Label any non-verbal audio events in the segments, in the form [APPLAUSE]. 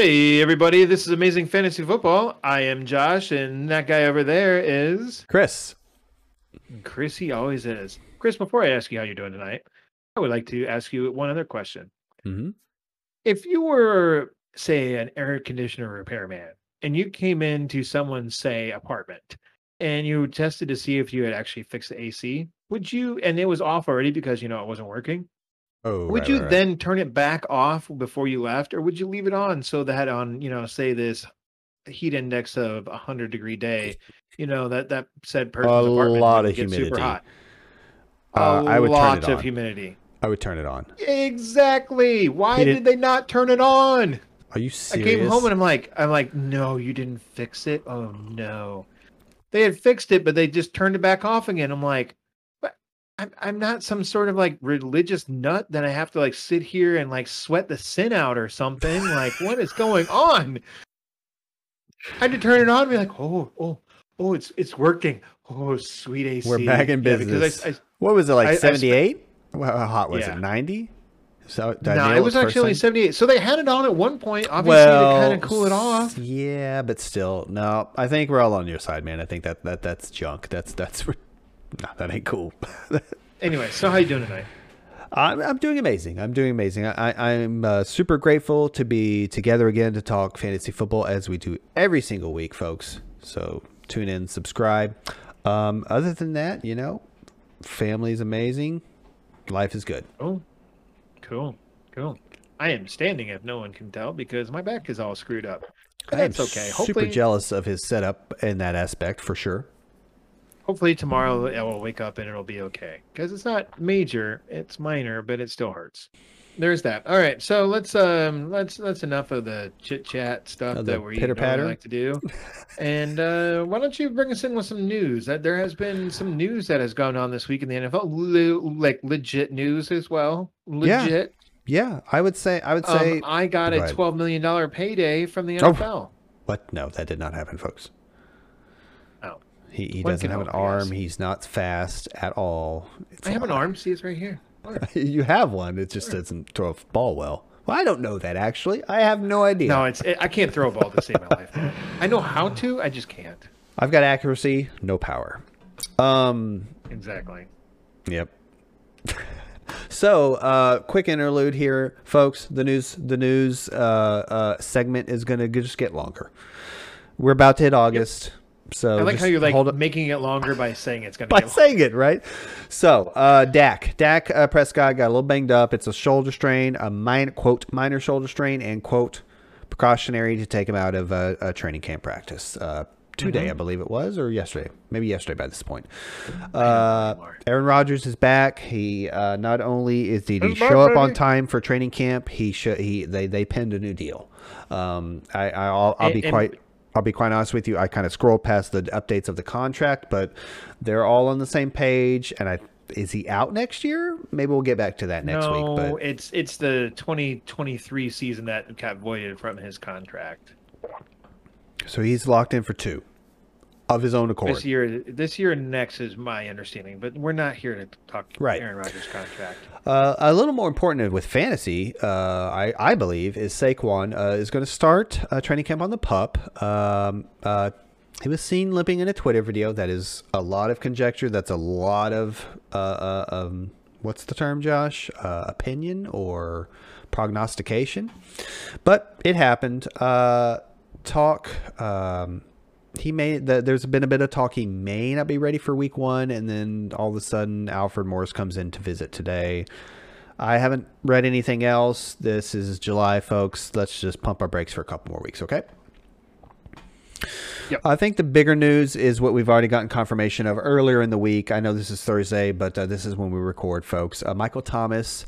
Hey, everybody, this is Amazing Fantasy Football. I am Josh, and that guy over there is Chris. Chris. He always is. Chris, before I ask you how you're doing tonight, I would like to ask you one other question. Mm-hmm. If you were, say, an air conditioner repairman, and you came into someone's, say, apartment, and you tested to see if you had actually fixed the AC, would you, and it was off already because, you know, it wasn't working, Oh, would right, you right, right. then turn it back off before you left, or would you leave it on so that on, you know, say this heat index of a hundred degree day, you know, that that said person's A apartment lot of get super humidity. hot. Uh, a I would turn lot it of on. humidity. I would turn it on. Exactly. Why did did- they not turn it on? Are you I came home and I'm like, I'm like, no, you didn't fix it. Oh no, they had fixed it, but they just turned it back off again. I'm like, I'm I'm not some sort of like religious nut that I have to like sit here and like sweat the sin out or something. like, what is going on? I had to turn it on and be like, oh, oh, oh, it's it's working. Oh, sweet AC. We're back in Yeah, because I- I, what was it like? spent- Seventy-eight? How hot was Yeah. it? Ninety? So no, it was actually only time? 78. So they had it on at one point, obviously to kind of cool it off. Yeah, but still, no. I think we're all on your side, man. I think that, that that's junk. That's that's [LAUGHS] no, that ain't cool. [LAUGHS] Anyway, so how you doing tonight? I'm, I'm doing amazing. I'm doing amazing. I, I, I'm uh, super grateful to be together again to talk fantasy football as we do every single week, folks. So tune in, subscribe. Um, other than that, you know, family's amazing. Life is good. Oh, cool, cool. I am standing if no one can tell because my back is all screwed up. But I am okay. super Hopefully, jealous of his setup in that aspect for sure. Hopefully tomorrow I will wake up and it'll be okay because it's not major, it's minor, but it still hurts. There's that. All right, so let's um let's that's enough of the chit chat stuff the that we normally like to do. [LAUGHS] and uh, why don't you bring us in with some news? That There has been some news that has gone on this week in the NFL, le- like legit news as well. Yeah. Legit. Yeah, I would say. I would say. Um, I got Go a twelve million dollar payday from the Oh. NFL. what? No, that did not happen, folks. He, he doesn't can have an hope, I arm. He's not fast at all. It's I have an arm. See, it's right here. [LAUGHS] You have one. It just doesn't throw a ball well. Well, I don't know that actually. I have no idea. No, it's it, I can't throw a ball to save my life. I know how to. I just can't. I've got accuracy, no power. Um. Exactly. Yep. [LAUGHS] so, uh, quick interlude here, folks. The news, the news uh, uh, segment is going to just get longer. We're about to hit August, so I like how you're like hold up making it longer by saying it's gonna by get saying it right. So, uh, Dak, Dak uh, Prescott got a little banged up. It's a shoulder strain, a minor quote minor shoulder strain, and quote precautionary to take him out of uh, a training camp practice. Uh, today, Mm-hmm. I believe it was, or yesterday, maybe yesterday by this point. Uh. Aaron Rodgers is back. He uh, not only is did he show up on time for training camp, he sh- he they they penned a new deal. Um, I I'll, I'll be and- quite. I'll be quite honest with you. I kind of scrolled past the updates of the contract, but they're all on the same page. And I is he out next year? Maybe we'll get back to that next no, week. But it's it's the 2023 season that got voided from his contract. so he's locked in for two of his own accord. This year, this year and next is my understanding, but we're not here to talk Right. Aaron Rodgers' contract. Uh, a little more important with fantasy, uh, I, I believe, is Saquon uh, is going to start uh, training camp on the pup. Um, uh, he was seen limping in a Twitter video. That is a lot of conjecture. That's a lot of uh, uh, um, what's the term, Josh? Uh, opinion or prognostication. But it happened. Uh, talk. Um, he may the, there's been a bit of talk he may not be ready for week one and then all of a sudden alfred morris comes in to visit today. I haven't read anything else. This is july folks. Let's just pump our brakes for a couple more weeks okay Yep. I think the bigger news is what we've already gotten confirmation of earlier in the week. I know this is Thursday, but uh, this is when we record, folks. Uh, Michael Thomas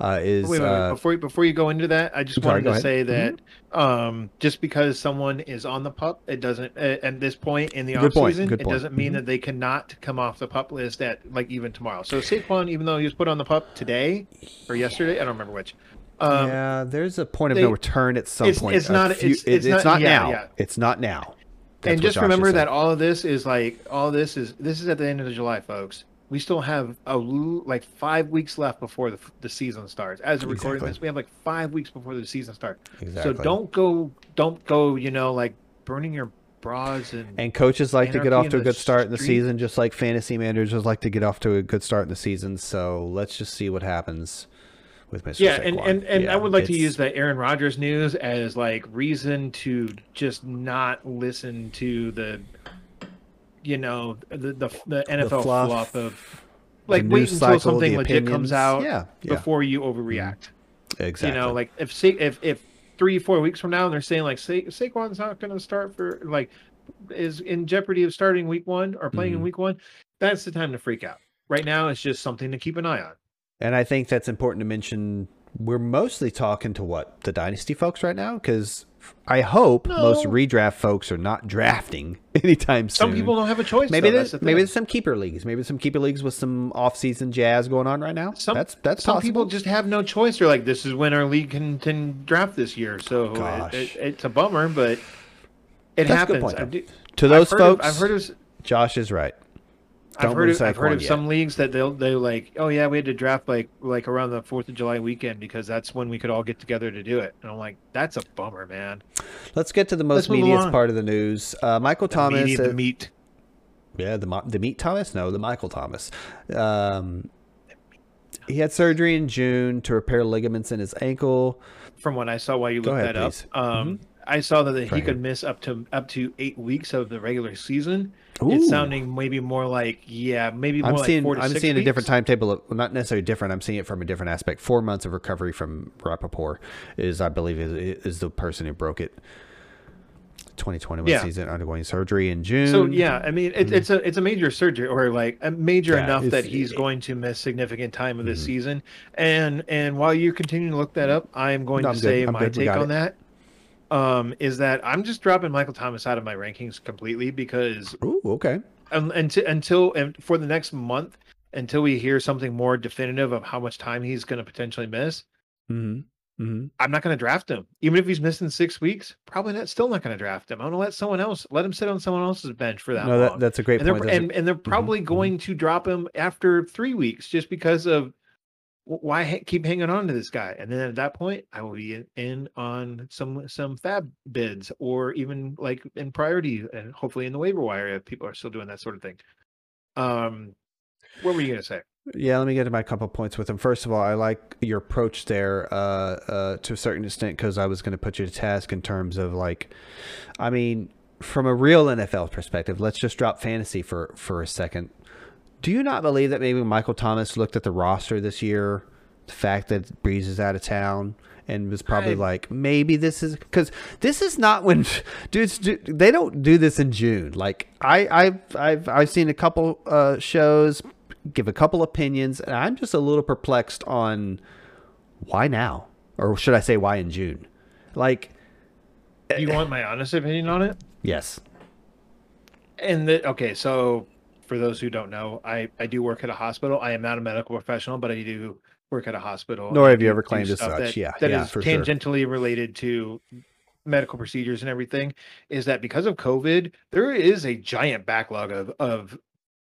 uh, is. Wait, wait, wait. uh, before you, before you go into that, I just sorry, wanted to ahead. Mm-hmm. say that um, just because someone is on the pup, it doesn't uh, at this point in the Good off season, it doesn't mean Mhm. that they cannot come off the pup list at like even tomorrow. So Saquon, even though he was put on the pup today or yesterday, I don't remember which. Um, yeah, there's a point of they- no return at some it's- point. it's not- few- it's- it's it's not- not yeah, now. yeah. It's not now. And just remember that all of this is like all this is this is at the end of July, folks. we still have a like five weeks left before the, the season starts. As of recording Exactly. this, we have like five weeks before the season starts. Exactly. So don't go, don't go, you know, like burning your bras and, And coaches like to get off to a good start in the season, just like fantasy managers like to get off to a good start in the season. So let's just see what happens with Mr. yeah, and Saquon. and, and I Yeah, would like to use the Aaron Rodgers news as like reason to just not listen to the, you know, the the, the NFL fluff, fluff, of like wait until cycle, something the legit comes out Yeah, yeah. before you overreact. exactly. You know, like if Sa- if if three four weeks from now they're saying like Sa- Saquon's not going to start for like is in jeopardy of starting week one or playing in Mhm. week one, that's the time to freak out. Right now, it's just something to keep an eye on. And I think that's important to mention. We're mostly talking to what the dynasty folks right now, because I hope most redraft folks are not drafting [LAUGHS] anytime soon. Some people don't have a choice. maybe though, there's the maybe there's some keeper leagues, maybe some keeper leagues with some off-season jazz going on right now. Some- that's that's some possible. people just have no choice. They're like, this is when our league can, can draft this year. So it- it, it's a bummer, but it That's happens. point, do- to those folks, Of, I've heard of Josh is right. I've heard of, I've heard of yet. some leagues that they'll they like, oh yeah, we had to draft like like around the Fourth of July weekend because that's when we could all get together to do it. And I'm like, that's a bummer, man. Let's get to the most meatiest part of the news. Uh, Michael The Thomas, meat, uh, the meat. yeah, the the meat Thomas, no, the Michael Thomas. Um, he had surgery in June to repair ligaments in his ankle. From what I saw while you Go looked ahead, that up, please. um, I saw that he Right could here. miss up to up to eight weeks of the regular season. Ooh. It's sounding maybe more like yeah, maybe more I'm seeing I'm seeing a different timetable. Of, well, not necessarily different. I'm seeing it from a different aspect. Four months of recovery from Rapoport is, I believe, is, is the person who broke it. 2021 Yeah. season undergoing surgery in June. So yeah, I mean it, mm-hmm. it's a it's a major surgery or like a major Yeah, enough that he's going to miss significant time of this Mhm. season. And and while you continue to look that mm-hmm. up, I am going No, to I'm say my. Take on it. that. Um, is that I'm just dropping Michael Thomas out of my rankings completely because Ooh, okay. um, until until and for the next month until we hear something more definitive of how much time he's going to potentially miss, hmm hmm I'm not going to draft him. Even if he's missing six weeks, probably not. Still not going to draft him. I'm going to let someone else let him sit on someone else's bench for that No, that, that's a great and they're point. That's a- and, and they're probably mhm. going to drop him after three weeks just because of why ha- keep hanging on to this guy and then at that point i will be in, on some some FAAB bids or even like in priority and hopefully in the waiver wire if people are still doing that sort of thing um what were you gonna say Yeah, let me get to my couple points with him. First of all, I like your approach there uh, uh, to a certain extent because I was going to put you to task in terms of like, I mean, from a real NFL perspective, let's just drop fantasy for for a second. Do you not believe that maybe Michael Thomas looked at the roster this year, the fact that Brees is out of town, and was probably I- like, maybe this is because this is not when [LAUGHS] dudes do, they don't do this in June. Like I I've I've I've seen a couple uh, shows give a couple opinions, and I'm just a little perplexed on why now, or should I say why in June? Like do you want my honest opinion on it yes, and the, okay so for those who don't know i i do work at a hospital i am not a medical professional but i do work at a hospital Nor have you ever claimed as such. that- Yeah, that yeah, is for sure. tangentially related to medical procedures and everything is that because of covid there is a giant backlog of of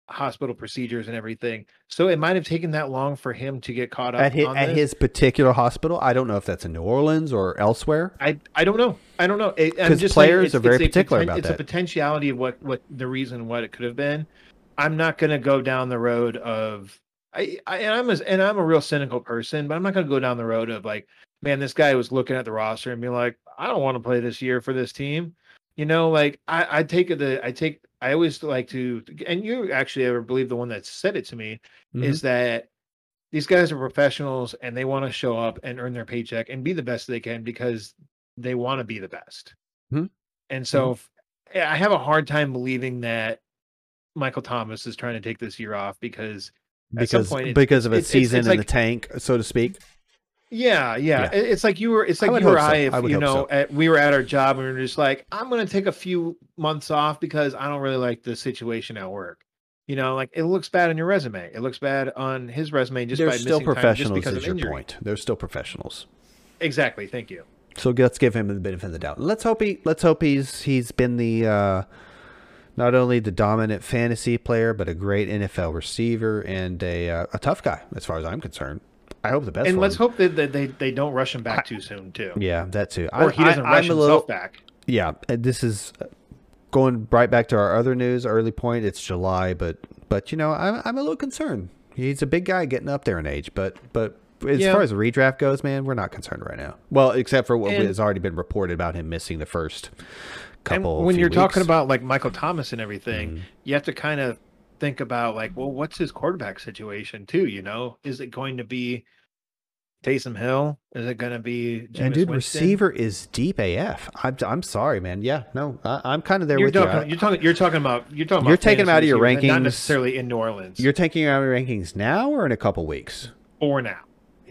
hospital procedures and everything so it might have taken that long for him to get caught up at his, on at his particular hospital. I don't know if that's in New Orleans or elsewhere. I I don't know. I don't know. It- I'm 'Cause just saying players it's- are very particular poten- about it's that. It's a potentiality of what what the reason what it could have been. I'm not going to go down the road of I, I and I'm a, and I'm a real cynical person, but I'm not going to go down the road of like, man, this guy was looking at the roster and be like, I don't want to play this year for this team. You know, like I I take it the I take I always like to and you actually ever believe the one that said it to me Mhm. is that these guys are professionals and they want to show up and earn their paycheck and be the best they can because they want to be the best. Mhm. And so I have a hard time believing that Michael Thomas is trying to take this year off because at some because it's- because of a it's- it's- season it's in the tank, so to speak. yeah, yeah, Yeah. It's like you were. It's like you or so. I, if I you know, so. at, we were at our job and we were just like, I'm going to take a few months off because I don't really like the situation at work. You know, like it looks bad on your resume. It looks bad on his resume just They're by still missing time just professionals, because is of your injury. point. They're still professionals. Exactly. Thank you. So let's give him the benefit of the doubt. Let's hope he let's hope he's he's been the uh, not only the dominant fantasy player, but a great NFL receiver and a uh, a tough guy, as far as I'm concerned. I hope the best. And let's him. hope that, that they they don't rush him back too soon too, Yeah, that too. or he doesn't rush I'm himself little, back. Yeah, this is going right back to our other news. Early point. It's July, but but you know, I'm I'm a little concerned. He's a big guy getting up there in age, but but as Yeah. far as the redraft goes, man, we're not concerned right now. Well, except for what And- has already been reported about him missing the first couple. and when you're talking about like Michael Thomas and everything, Mhm. you have to kind of think about like, well, what's his quarterback situation too? You know, is it going to be Taysom Hill? Is it going to be and dude, Winston? receiver is deep AF. I'm I'm sorry, man. Yeah, no, I, I'm kind of there You're with you. talking, I- you're talking. You're talking about. You're talking. You're about taking him out of your rankings. not necessarily in New Orleans. You're taking him out of your rankings now or in a couple weeks? Or now.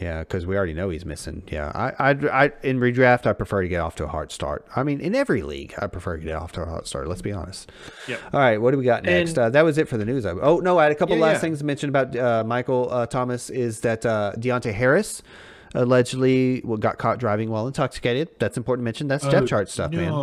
Yeah, because we already know he's missing. Yeah, I, I, I, in redraft, I prefer to get off to a hard start. I mean, in every league, I prefer to get off to a hard start. Let's be honest. Yep. All right, what do we got next? And- uh, that was it for the news. Oh no, I had a couple Yeah, last yeah. things to mention about uh, Michael uh, Thomas. Is that uh, Deonte Harris allegedly got caught driving while intoxicated? That's important to mention. That's depth Oh, chart stuff, man.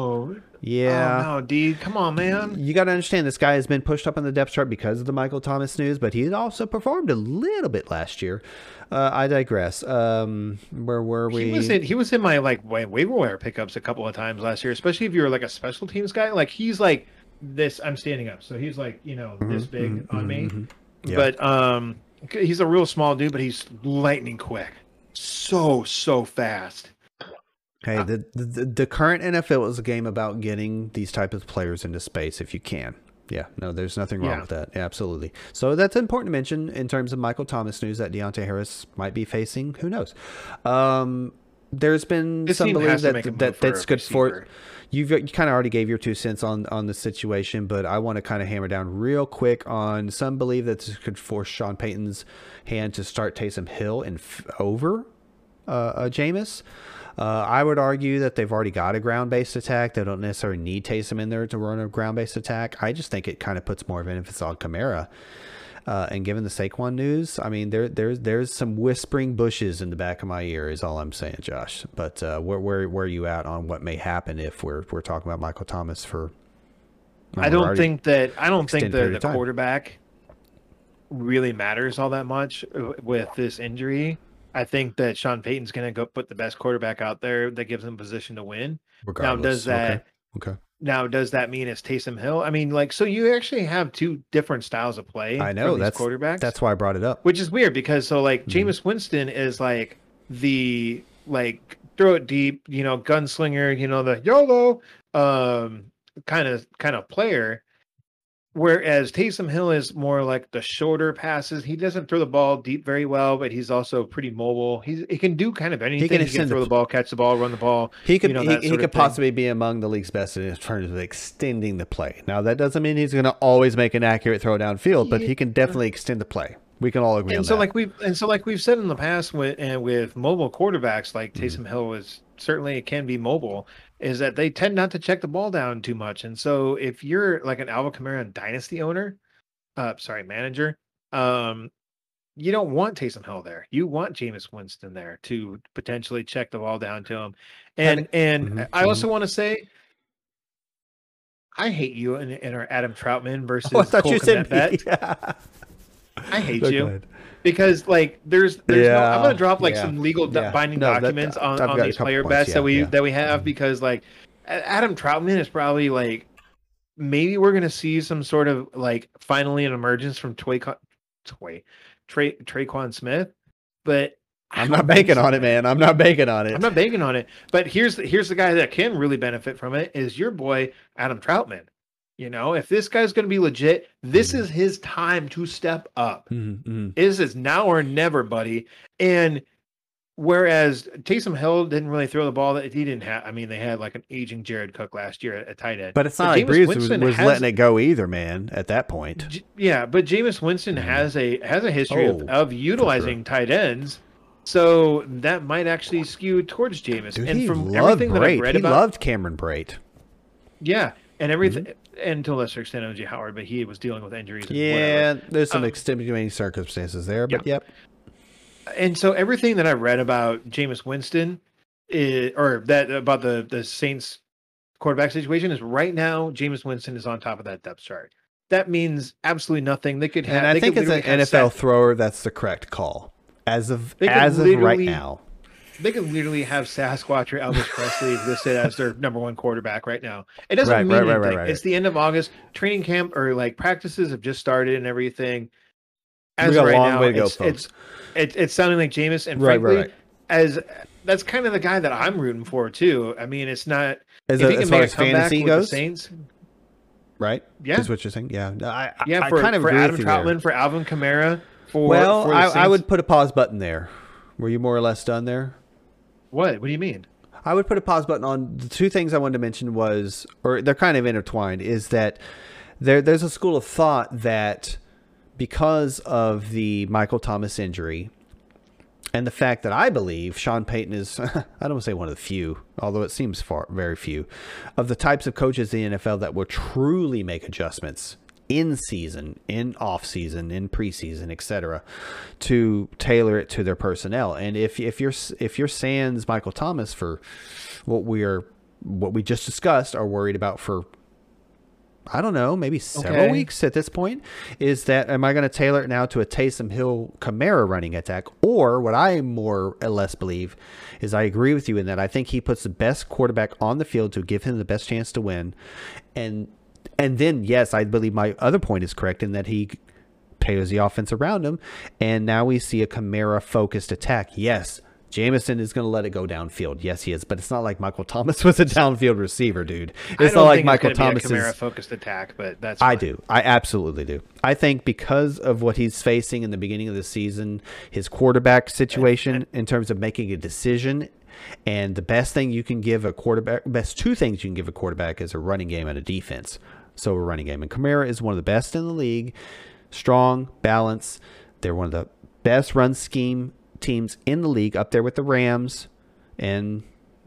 Yeah. Oh, no, D. Come on, man. You got to understand this guy has been pushed up on the depth chart because of the Michael Thomas news, but he also performed a little bit last year. Uh, I digress. Um, where were we? He was in. He was in my like wa- waiver wire pickups a couple of times last year, especially if you were like a special teams guy. Like he's like this. I'm standing up, so he's like you know this Mhm, big mhm, on me. mhm. Yeah. But um, he's a real small dude, but he's lightning quick. So so fast. Hey, the, the the current NFL is a game about getting these type of players into space if you can. Yeah, no, there's nothing wrong Yeah. with that. Absolutely. So that's important to mention in terms of Michael Thomas news that Deonte Harris might be facing. Who knows? Um, there's been This some belief that make a move that that's good for. You've you kind of already gave your two cents on on the situation, but I want to kind of hammer down real quick on some believe that this could force Sean Payton's hand to start Taysom Hill and f- over uh, uh, Jameis. Uh, I would argue that they've already got a ground based attack. They don't necessarily need Taysom in there to run a ground based attack. I just think it kind of puts more of an emphasis on Kamara. Uh, and given the Saquon news, I mean, there there's there's some whispering bushes in the back of my ear, is all I'm saying, Josh. But uh, where where where are you at on what may happen if we're we're talking about Michael Thomas for? I don't think that I don't think that the quarterback really matters all that much with this injury. I think that Sean Payton's going to go put the best quarterback out there that gives him position to win. regardless. Now, does that Okay. okay. Now does that mean it's Taysom Hill? I mean, like, so you actually have two different styles of play. I know that's quarterbacks. That's why I brought it up. which is weird because so like Mhm. Jameis Winston is like the like throw it deep, you know, gunslinger, you know, the YOLO um kind of kind of player. Whereas Taysom Hill is more like the shorter passes. He doesn't throw the ball deep very well, but he's also pretty mobile. He's he can do kind of anything. He can, extend the throw the ball, catch the ball, run the ball. He could you know, he, he could possibly be among the league's best in terms of extending the play. Now that doesn't mean he's going to always make an accurate throw downfield, but he can definitely extend the play. We can all agree on and so that. like we've and so like we've said in the past with and with mobile quarterbacks like Mhm. Taysom Hill is certainly it can be mobile is that they tend not to check the ball down too much. And so if you're like an Alvin Kamara dynasty owner uh sorry manager um you don't want Taysom Hill there. You want Jameis Winston there to potentially check the ball down to him. And and Mhm, I also want to say I hate you in, in our Adam Trautman versus [LAUGHS] oh, I thought Cole you said bet. [LAUGHS] I hate you. ahead. Because like there's there's no, I'm gonna drop like yeah, some legal yeah. binding No, that- documents on, on these player points, bets yeah, that we yeah. that we have Mhm. because like Adam Trautman is probably like maybe we're gonna see some sort of like finally an emergence from Toy Toy Trey Tre'Quan Smith, but I'm don't banking so. on it, man. I'm not banking on it. I'm not banking on it. But here's the, here's the guy that can really benefit from it is your boy Adam Trautman. You know, if this guy's going to be legit, this Mhm. is his time to step up. Mhm, mhm. This is now or never, buddy. And whereas Taysom Hill didn't really throw the ball that he didn't have. I mean, they had like an aging Jared Cook last year at, at tight end. But it's not But like Jameis Brees was, Winston was has- letting it go either, man. At that point, J- Yeah, but Jameis Winston Mhm. has a has a history of, Oh, of utilizing tight ends. So that might actually skew towards Jameis. dude, and from everything that I've read He about loved Cameron Brate. Yeah, and everything, Mm-hmm. And to a lesser extent, OJ Howard, but he was dealing with injuries. and Yeah, there's some Um, extenuating circumstances there, but yep. And so everything that I've read about Jameis Winston, is, or that about the the Saints quarterback situation is right now Jameis Winston is on top of that depth chart. That means absolutely nothing. They could have. And I think as an NFL Seth- thrower, that's the correct call. As of as of right now. They could literally have Sasquatch or Elvis Presley [LAUGHS] listed as their number one quarterback right now. It doesn't Right, mean right, anything. right. It's the end of August. Training camp or like practices have just started and everything. We As got a right long now, way to it's, it's it's it's sounding like Jameis, and frankly, as that's kind of the guy that I'm rooting for too. I mean, it's not As, if a- as far as fantasy goes, the Saints. right? Yeah, Is what you're saying? Yeah. I, yeah, I, for, I kind of for Adam. Trautman, for Alvin Kamara, for Well, for I, I would put a pause button there. Were you more or less done there? What? What do you mean? I would put a pause button on the two things I wanted to mention was, or they're kind of intertwined, is that there there's a school of thought that because of the Michael Thomas injury and the fact that I believe Sean Payton is, [LAUGHS] I don't want to say one of the few, although it seems far very few, of the types of coaches in the NFL that will truly make adjustments in season, in off season, in preseason, etc., to tailor it to their personnel. And if if you're if you're sans Michael Thomas for what we are what we just discussed are worried about for I don't know, maybe several Okay. weeks at this point, is that am I going to tailor it now to a Taysom Hill Kamara running attack? Or what I more or less believe is I agree with you in that I think he puts the best quarterback on the field to give him the best chance to win. And and then yes, I believe my other point is correct in that he tailors the offense around him. And now we see a Kamara focused attack. Yes, Jameson is going to let it go downfield. Yes, he is. But it's not like Michael Thomas [LAUGHS] was a downfield receiver, dude. It's not like Michael Thomas be a is. Focused attack, but that's I do. I absolutely do. I think because of what he's facing in the beginning of the season, his quarterback situation in terms of making a decision, and the best thing you can give a quarterback, best two things you can give a quarterback is a running game and a defense. So a running game. And Kamara is one of the best in the league. Strong, balance. They're one of the best run scheme teams in the league, up there with the Rams and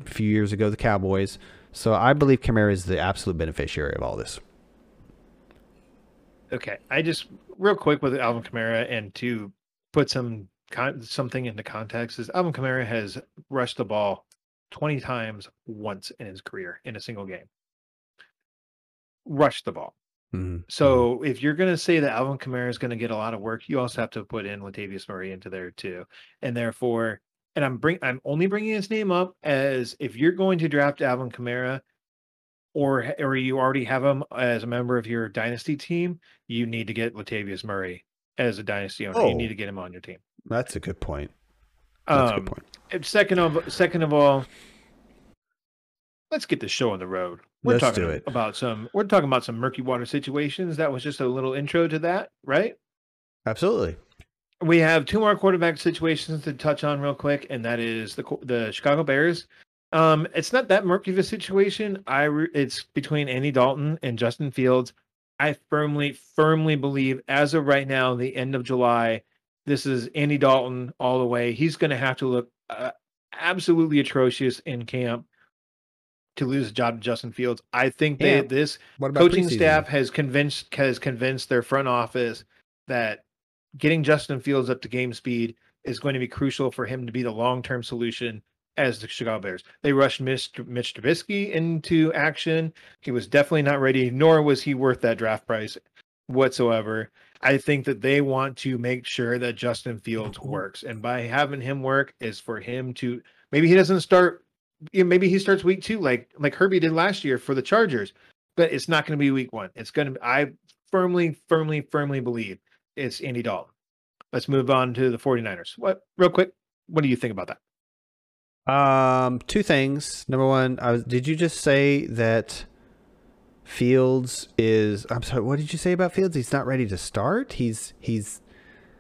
a few years ago the Cowboys. So I believe Kamara is the absolute beneficiary of all this. Okay, I just real quick with Alvin Kamara and to put some con- something into context is Alvin Kamara has rushed the ball 20 times once in his career in a single game. Rushed the ball. Mhm. So if you're going to say that Alvin Kamara is going to get a lot of work, you also have to put in Latavius Murray into there too. And therefore, and I'm bring I'm only bringing his name up as if you're going to draft Alvin Kamara, or or you already have him as a member of your dynasty team, you need to get Latavius Murray as a dynasty owner. Oh. You need to get him on your team. That's a good point. That's a Um, good point. second of second of all, let's get the show on the road. We're Let's talking do it. about some we're talking about some murky water situations. That was just a little intro to that, right? Absolutely. We have two more quarterback situations to touch on real quick, and that is the the Chicago Bears. Um, it's not that murky of a situation. I re- it's between Andy Dalton and Justin Fields. I firmly, firmly believe, as of right now, the end of July, this is Andy Dalton all the way. He's going to have to look uh, absolutely atrocious in camp to lose a job to Justin Fields. I think Yeah. that this coaching preseason? staff has convinced has convinced their front office that getting Justin Fields up to game speed is going to be crucial for him to be the long term solution as the Chicago Bears. They rushed Mitch, Mitch Trubisky into action. He was definitely not ready, nor was he worth that draft price whatsoever. I think that they want to make sure that Justin Fields works, and by having him work is for him to maybe he doesn't start. You know, maybe he starts week two like like Herbie did last year for the Chargers, but it's not going to be week one. It's going to. I firmly, firmly, firmly believe it's Andy Dalton. Let's move on to the 49ers. What real quick? What do you think about that? Um, two things. Number one, I was, did you just say that Fields is? I'm sorry. What did you say about Fields? He's not ready to start. He's he's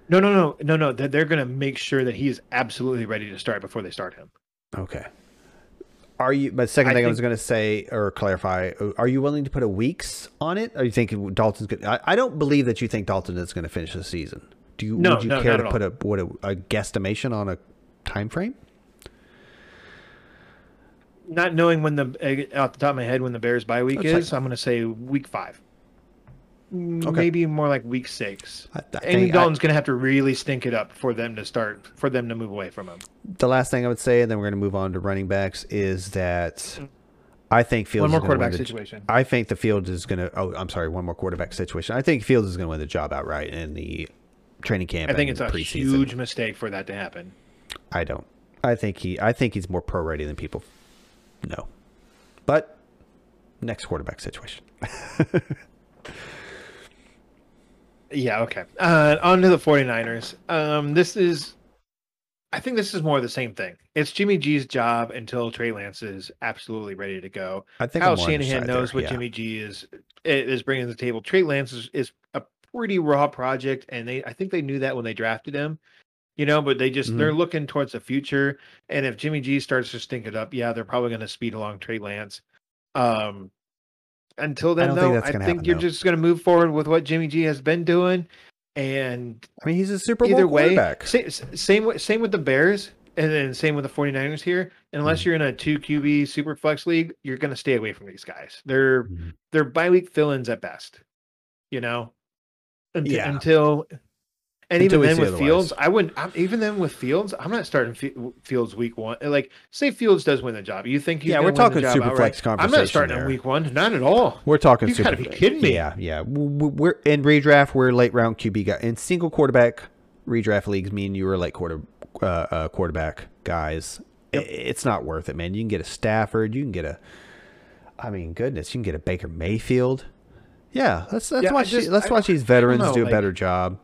No, no, no, no, no. They're, they're going to make sure that he is absolutely ready to start before they start him. okay. Are you? But second I thing I was going to say or clarify: Are you willing to put a weeks on it? Are you thinking Dalton's good? I, I don't believe that you think Dalton is going to finish the season. Do you? No, would you no, care to put a what a, a guesstimation on a time frame? Not knowing when the eh, off the top of my head when the Bears bye week That's like- is, I'm going to say week five. Mm, Okay. Maybe more like week six. I, I Andy think Dalton's going to have to really stink it up for them to start, for them to move away from him. the last thing I would say, and then we're going to move on to running backs, is that I think Fields One more is gonna win quarterback the- situation. I think the Fields is going to. Oh, I'm sorry. One more quarterback situation. I think Fields is going to win the job outright in the training camp. I think and it's a preseason. huge mistake for that to happen. I don't. I think he. I think he's more pro ready than people know. But next quarterback situation. [LAUGHS] Yeah, okay. Uh, on to the 49ers. Um, this is, I think this is more of the same thing. It's Jimmy G's job until Trey Lance is absolutely ready to go. I think Kyle I'm more on your Shanahan knows there, what yeah. Jimmy G is is bringing to the table. Trey Lance is, is a pretty raw project, and they I think they knew that when they drafted him. You know, but they just Mhm. they're looking towards the future. And if Jimmy G starts to stink it up, yeah, they're probably going to speed along Trey Lance. Um, until then, think though, I think happen, you're though. just going to move forward with what Jimmy G has been doing. And I mean, he's a Super Bowl either way, quarterback. same, same with same with the Bears, and then same with the 49ers here. Unless Mhm. you're in a two QB super flex league, you're going to stay away from these guys. They're Mhm. they're bye week fill-ins at best. You know, until, Yeah. until and even then with otherwise. Fields, I wouldn't. I'm, even then with Fields, I'm not starting Fi- Fields week one. Like, say Fields does win the job, you think Yeah, we're win the talking super outright? flex I'm not starting there. week one, not at all. We're talking You Super gotta be kidding me. Yeah, yeah. We're in redraft. We're late round QB guy in single quarterback redraft leagues. Me and you are late quarter uh, uh, quarterback guys. I- It's not worth it, man. You can get a Stafford. You can get a. I mean, goodness, you can get a Baker Mayfield. Yeah, let's let's Yeah, watch. just- let's I- watch these veterans know, do a like- better job.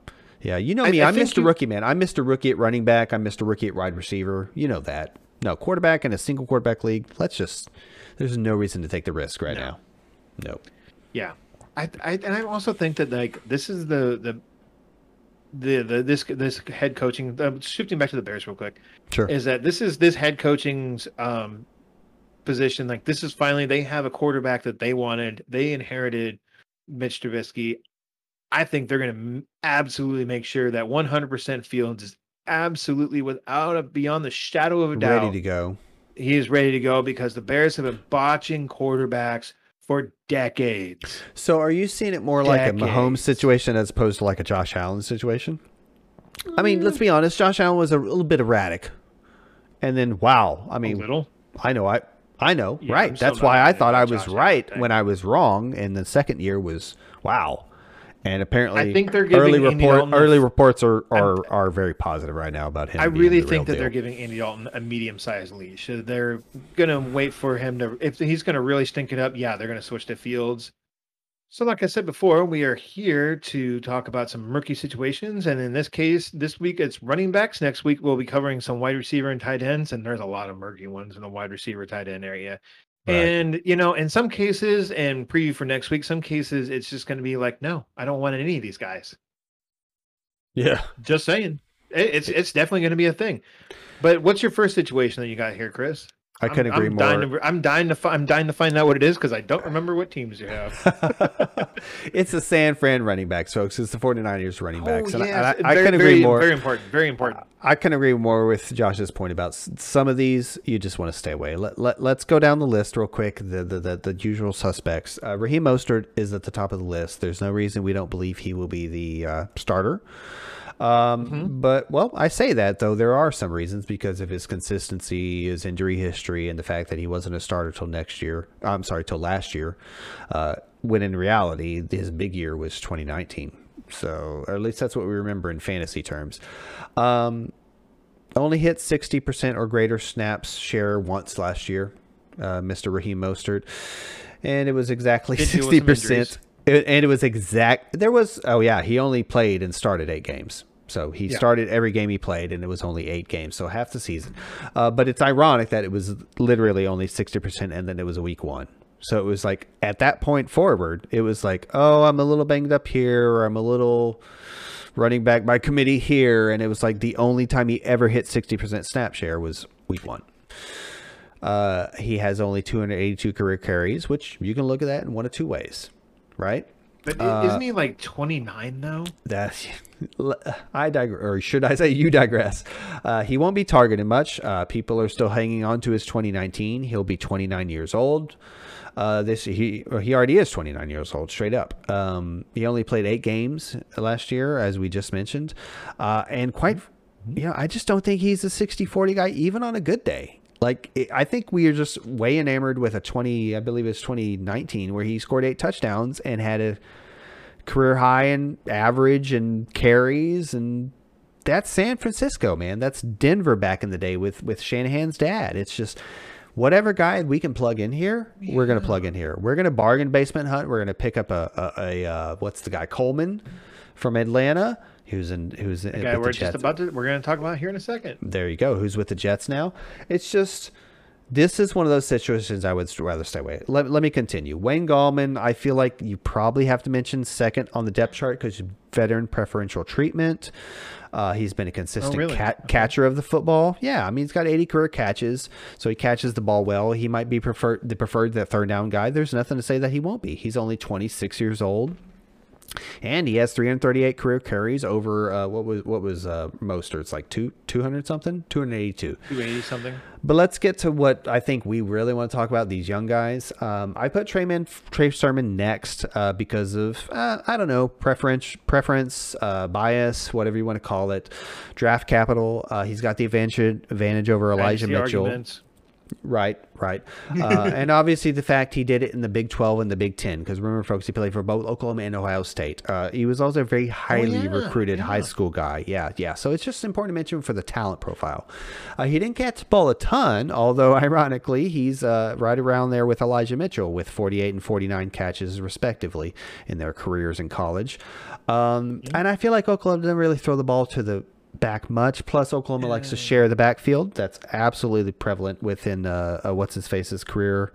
Yeah, you know I- me. I I'm think Mr. you- Rookie, man. I'm Mr. Rookie at running back. I'm Mr. Rookie at wide receiver. You know that. No quarterback in a single quarterback league. Let's just. There's no reason to take the risk right No. now. No. Yeah, I, I and I also think that like this is the the the, the this this head coaching. Uh, shifting back to the Bears real quick Sure. is that this is this head coaching's um position. Like this is finally they have a quarterback that they wanted. They inherited Mitch Trubisky. I think they're going to absolutely make sure that 100% Fields is absolutely without a beyond the shadow of a doubt ready to go. he is ready to go because the Bears have been botching quarterbacks for decades. So, are you seeing it more like a Mahomes Decades. situation as opposed to like a Josh Allen situation? I mean, let's mm. be honest. Josh Allen was a little bit erratic, and then wow. I mean, little. I know, I I know, Yeah, I'm right? That's why I thought I was Josh right when I was wrong, and the second year was wow. And apparently, I think they're giving early Andy report Dalton early reports are, are are very positive right now about him. I really think that deal. they're giving Andy Dalton a medium-sized leash. They're gonna wait for him to. If he's gonna really stink it up, yeah, they're gonna switch to Fields. So, like I said before, we are here to talk about some murky situations, and in this case, this week it's running backs. Next week we'll be covering some wide receiver and tight ends, and there's a lot of murky ones in the wide receiver tight end area. Right. And you know, in some cases, and preview for next week, some cases it's just going to be like, no, I don't want any of these guys. yeah. Just saying, It- it's it's definitely going to be a thing. But what's your first situation that you got here, Chris? I couldn't I'm, agree I'm more. Dying to, I'm dying to fi- I'm dying to find out what it is because I don't remember what teams you have. [LAUGHS] it's the San Fran running backs, folks. It's the 49ers running backs. and I- yes, and I, I Oh, very- couldn't agree very- more. Very important. Very important. I can agree more with Josh's point about some of these you just want to stay away. Let, let, let's go down the list real quick. The the, the, the usual suspects. Uh, Raheem Mostert is at the top of the list. There's no reason we don't believe he will be the uh, starter. Um, Mm-hmm. But, well, I say that, though, there are some reasons because of his consistency, his injury history, and the fact that he wasn't a starter till next year. I'm sorry, till last year. Uh, when in reality, his big year was 2019. So, or at least that's what we remember in fantasy terms. Um, only hit 60% or greater snaps share once last year, uh, Mr. Raheem Mostert. And it was exactly Did deal with some 60%. It, and it was exact. There was, oh, yeah, he only played and started eight games. So he Yeah. started every game he played, and it was only eight games, so half the season. Uh, but it's ironic that it was literally only 60%, and then it was a week one. So it was like at that point forward, it was like, oh, I'm a little banged up here, or I'm a little running back by committee here. And it was like the only time he ever hit 60% snap share was week one. Uh, he has only 282 career carries, which you can look at that in one of two ways, right? But Uh, isn't he like 29 though? That's [LAUGHS] I digress, or should I say [LAUGHS] you digress? Uh, he won't be targeted much. Uh, people are still hanging on to his 2019. He'll be 29 years old. Uh, this he he already is 29 years old, straight up. Um, he only played eight games last year, as we just mentioned, uh, and quite. You know, I just don't think he's a 60-40 guy, even on a good day. Like it, I think we are just way enamored with a 20, I believe it's 2019, where he scored eight touchdowns and had a career high in average and carries and that's San Francisco, man. That's Denver back in the day with with Shanahan's dad. It's just whatever guy we can plug in here, yeah. we're gonna plug in here. We're gonna bargain basement hunt. We're gonna pick up a a, a uh, what's the guy Coleman from Atlanta. Who's in? Who's in? guy we're just about to. We're going to talk about here in a second. There you go. Who's with the Jets now? It's just this is one of those situations I would rather stay away. Let, let me continue. Wayne Gallman, I feel like you probably have to mention second on the depth chart because veteran preferential treatment. Uh, he's been a consistent oh, really? cat, okay. catcher of the football. Yeah, I mean he's got 80 career catches, so he catches the ball well. He might be preferred the preferred the third down guy. There's nothing to say that he won't be. He's only 26 years old. And he has 338 career carries over uh, what was what was uh, It's like two 200 something, 282, 280 something. But let's get to what I think we really want to talk about. These young guys. Um, I put Trey, Man, Trey Sermon next uh, because of uh, I don't know preference, preference, uh, bias, whatever you want to call it. Draft capital. Uh, he's got the advantage advantage over Elijah Mitchell. Arguments. Right, right. [LAUGHS] Uh, and obviously the fact he did it in the Big 12 and the Big 10, because remember, folks, he played for both Oklahoma and Ohio State. Uh, he was also a very highly oh, yeah, recruited yeah. high school guy. Yeah, yeah. So it's just important to mention for the talent profile. Uh, he didn't catch the ball a ton, although [LAUGHS] ironically, he's uh, right around there with Elijah Mitchell with 48 and 49 catches, respectively, in their careers in college. Um, yeah. And I feel like Oklahoma didn't really throw the ball to the back much. Plus, Oklahoma likes to share the backfield. That's absolutely prevalent within uh, uh, what's his face's career.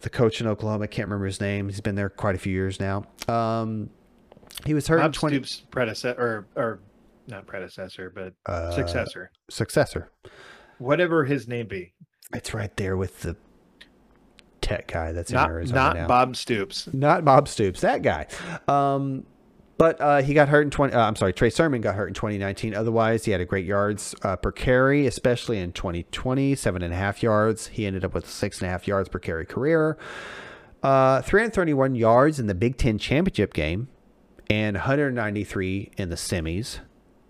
The coach in Oklahoma, I can't remember his name. He's been there quite a few years now. Um, he was hurt Bob in 20 Stoops predecessor or or not predecessor, but uh, successor. Successor. Whatever his name be. It's right there with the tech guy that's not, in Arizona Not now. Bob Stoops. Not Bob Stoops. That guy. Um, but uh, he got hurt in 20. Uh, I'm sorry, Trey Sermon got hurt in 2019. Otherwise, he had a great yards uh, per carry, especially in 2020, seven and a half yards. He ended up with six and a half yards per carry career. Uh, 331 yards in the Big Ten championship game, and 193 in the semis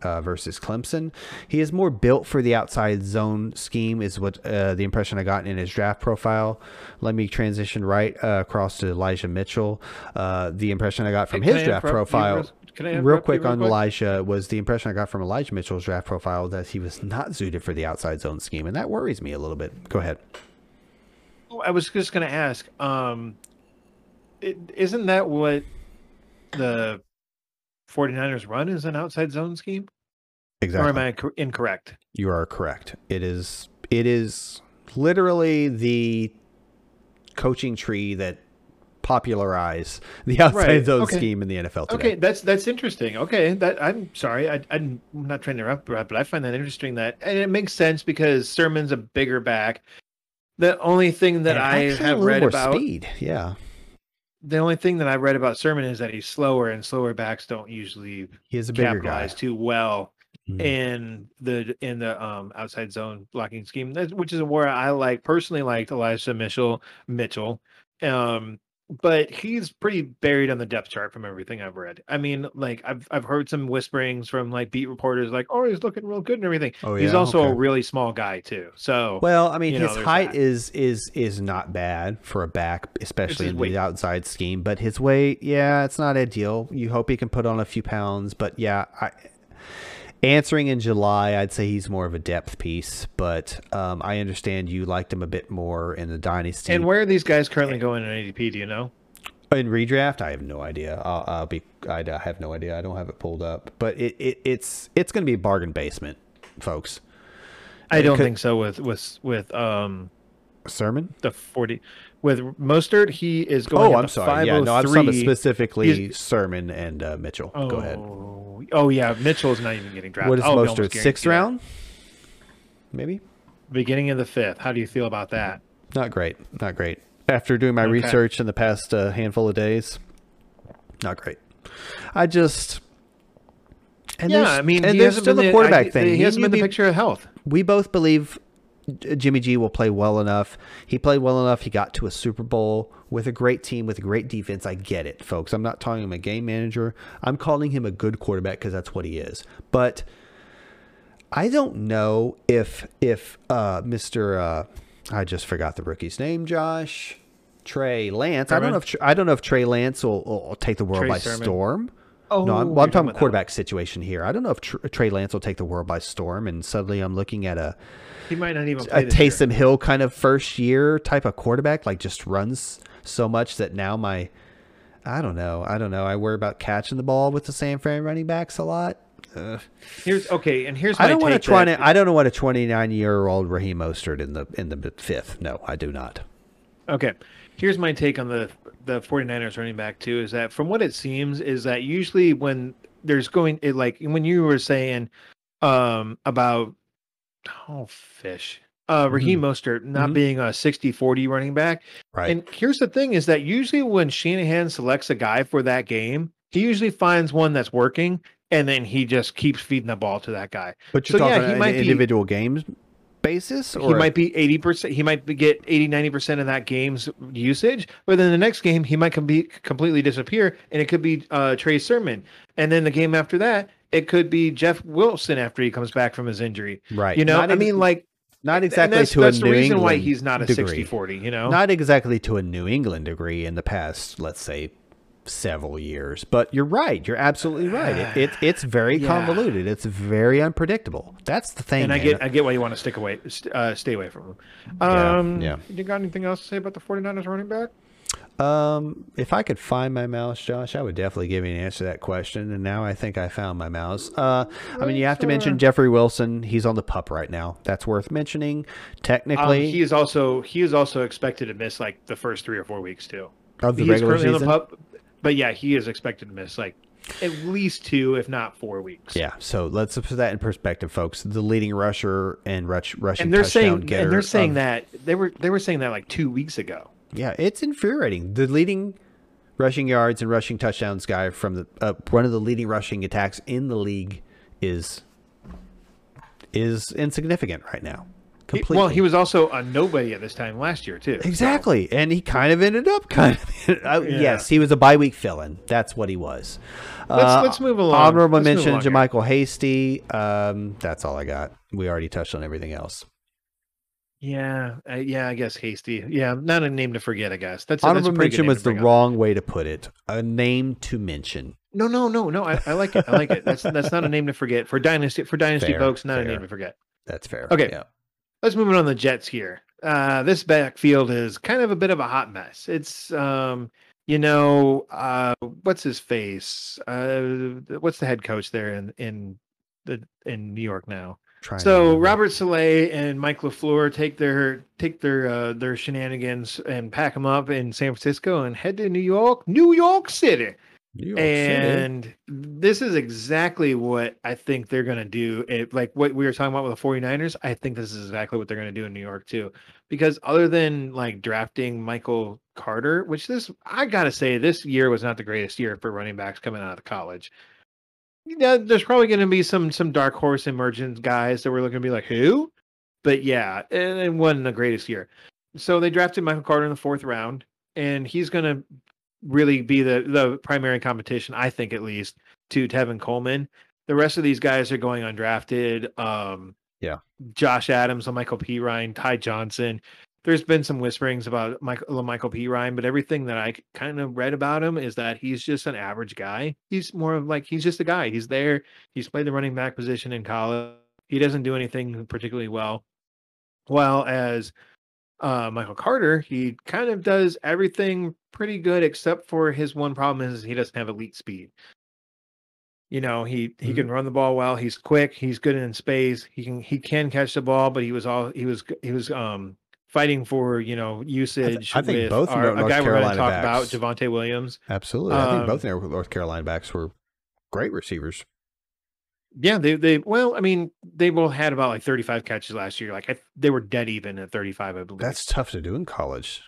uh, versus Clemson. He is more built for the outside zone scheme, is what uh, the impression I got in his draft profile. Let me transition right uh, across to Elijah Mitchell. Uh, the impression I got from his draft profile. real quick real on quick? Elijah was the impression I got from Elijah Mitchell's draft profile that he was not suited for the outside zone scheme, and that worries me a little bit. Go ahead. Oh, I was just going to ask, um, is not that what the 49ers run is an outside zone scheme? Exactly. Or am I incorrect? You are correct. It is it is literally the coaching tree that popularized the [LAUGHS] outside right. zone okay. scheme in the NFL today. Okay, that's that's interesting. Okay, that I'm sorry, I, am not trying to interrupt, but I find that interesting. That and it makes sense because Sermon's a bigger back. The only thing that I have read about speed, yeah, the only thing that I read about Sermon is that he's slower, and slower backs don't usually he is a bigger capitalize guy. too well mm-hmm. in the in the um outside zone blocking scheme, which is where I like personally liked Elijah Mitchell Mitchell. Um, but he's pretty buried on the depth chart from everything I've read. I mean, like I've I've heard some whisperings from like beat reporters, like, "Oh, he's looking real good and everything." Oh, yeah? He's also okay. a really small guy too. So, well, I mean, his know, height that. is is is not bad for a back, especially in weight. the outside scheme. But his weight, yeah, it's not ideal. You hope he can put on a few pounds, but yeah, I answering in July, I'd say he's more of a depth piece, but um, I understand you liked him a bit more in the dynasty. And where are these guys currently going in ADP? Do you know? In redraft, I have no idea. I'll, I'll be. I have no idea. I don't have it pulled up, but it, it it's it's going to be a bargain basement, folks. I don't could, think so with with with um sermon the forty with Mostert. He is going. Oh, I'm sorry. Yeah, no, I'm talking specifically He's, Sermon and uh, Mitchell. Oh, Go ahead. Oh yeah, Mitchell is not even getting drafted. What is oh, Mostert? Sixth round, maybe. Beginning of the fifth. How do you feel about that? Not great. Not great. After doing my okay. research in the past uh, handful of days, not great. I just. And yeah, I mean, and there's still the quarterback I, thing. He, he hasn't been the picture of health. We both believe Jimmy G will play well enough. He played well enough. He got to a Super Bowl with a great team, with a great defense. I get it, folks. I'm not calling him a game manager. I'm calling him a good quarterback because that's what he is. But I don't know if if uh, Mr. Uh, I just forgot the rookie's name, Josh. Trey Lance. I don't know if I don't know if Trey Lance will, will take the world Trey by Sermon. storm. Oh, no, I'm, well, I'm talking that quarterback situation here. I don't know if Tr- Trey Lance will take the world by storm, and suddenly I'm looking at a. He might not even play a this year. Taysom Hill kind of first year type of quarterback, like just runs so much that now my I don't know, I don't know. I worry about catching the ball with the San Fran running backs a lot. Ugh. Here's okay, and here's my I don't want to take try that- to. I don't know what a 29 year old Raheem Mostert in the in the fifth. No, I do not. Okay. Here's my take on the the 49ers running back too is that from what it seems is that usually when there's going it like when you were saying um about oh fish uh Raheem Mostert not Mhm. being a 60-40 running back Right. and here's the thing is that usually when Shanahan selects a guy for that game he usually finds one that's working and then he just keeps feeding the ball to that guy but you're so, yeah, talking he on might an be- individual games basis, or he might be 80% he might get 80 90% of that game's usage but then the next game he might com- be completely disappear and it could be uh trey sermon and then the game after that it could be jeff wilson after he comes back from his injury right. you know Not i mean like not exactly that's, to that's a the New reason why England he's not a degree. 60 40 you know Not exactly to a New England degree in the past, let's say, several years. But you're right. You're absolutely right. It, it [SIGHS] it's very Yeah. convoluted. It's very unpredictable. That's the thing. and i man. get i get why you want to stick away st- uh stay away from him Yeah, um yeah. you got anything else to say about the 49ers running back Um, if I could find my mouse, Josh, I would definitely give you an answer to that question. And now I think I found my mouse. Uh, I mean, you have to mention Jeffrey Wilson. He's on the pup right now. That's worth mentioning. um, Technically, he is also he is also expected to miss like the first three or four weeks too of the he is regular currently season. on the pup, but yeah, he is expected to miss like at least two, if not four weeks. Yeah, so let's put that in perspective, folks. The leading rusher and rush, rushing and they're touchdown saying getter and they're saying of- that they were they were saying that like two weeks ago. Yeah, it's infuriating. The leading rushing yards and rushing touchdowns guy from the uh, one of the leading rushing attacks in the league is is insignificant right now. He- Completely. well, he was also a nobody at this time last year too. so- exactly, and he kind of ended up kind of. [LAUGHS] uh, Yeah. Yes, he was a bye week fill-in. That's what he was. Let's- let's move along. Honorable Let's mention. JaMycal Hasty. Um, that's all I got. We already touched on everything else. Yeah, uh, yeah, I guess hasty. Yeah, not a name to forget. I guess that's a- that's Honorable mention was the up. wrong way to put it. A name to mention. No, no, no, no. I, I like it. I like it. That's that's not a name to forget for dynasty for dynasty Fair, folks. Not a name to forget. That's fair. Okay. Yeah. Let's move on to the Jets here. Uh, this backfield is kind of a bit of a hot mess. It's, um, you know, uh, what's his face? Uh, what's the head coach there in in the in New York now? Trying So. Robert Saleh and Mike Lafleur take their take their uh, their shenanigans and pack them up in San Francisco and head to New York, New York City. New York City. And this is exactly what I think they're going to do. It, like what we were talking about with the 49ers, I think this is exactly what they're going to do in New York too. Because other than like drafting Michael Carter, which this, I got to say, this year was not the greatest year for running backs coming out of college. Yeah, there's probably going to be some some dark horse emergent guys that we're looking to be like, who? But yeah, and it wasn't the greatest year. So they drafted Michael Carter in the fourth round, and he's going to really be the the primary competition, I think at least, to Tevin Coleman. The rest of these guys are going undrafted. Um, Yeah. Josh Adams, La'Mical Perine, Ty Johnson. There's been some whisperings about Michael La'Mical Perine, but everything that I kind of read about him is that he's just an average guy. He's more of like he's just a guy. He's there. He's played the running back position in college. He doesn't do anything particularly well. While as uh, Michael Carter, he kind of does everything pretty good except for his one problem is he doesn't have elite speed. You know, he he Mhm. can run the ball well. He's quick. He's good in space. He can he can catch the ball, but he was all he was he was um fighting for you know usage. I think with both our, North a guy we're going to Carolina talk backs- about, Javonte Williams. Absolutely. I think Um, both North North Carolina backs were great receivers. Yeah, they they well, I mean, they both had about like 35 catches last year. Like I, they were dead even at 35, I believe. That's tough to do in college.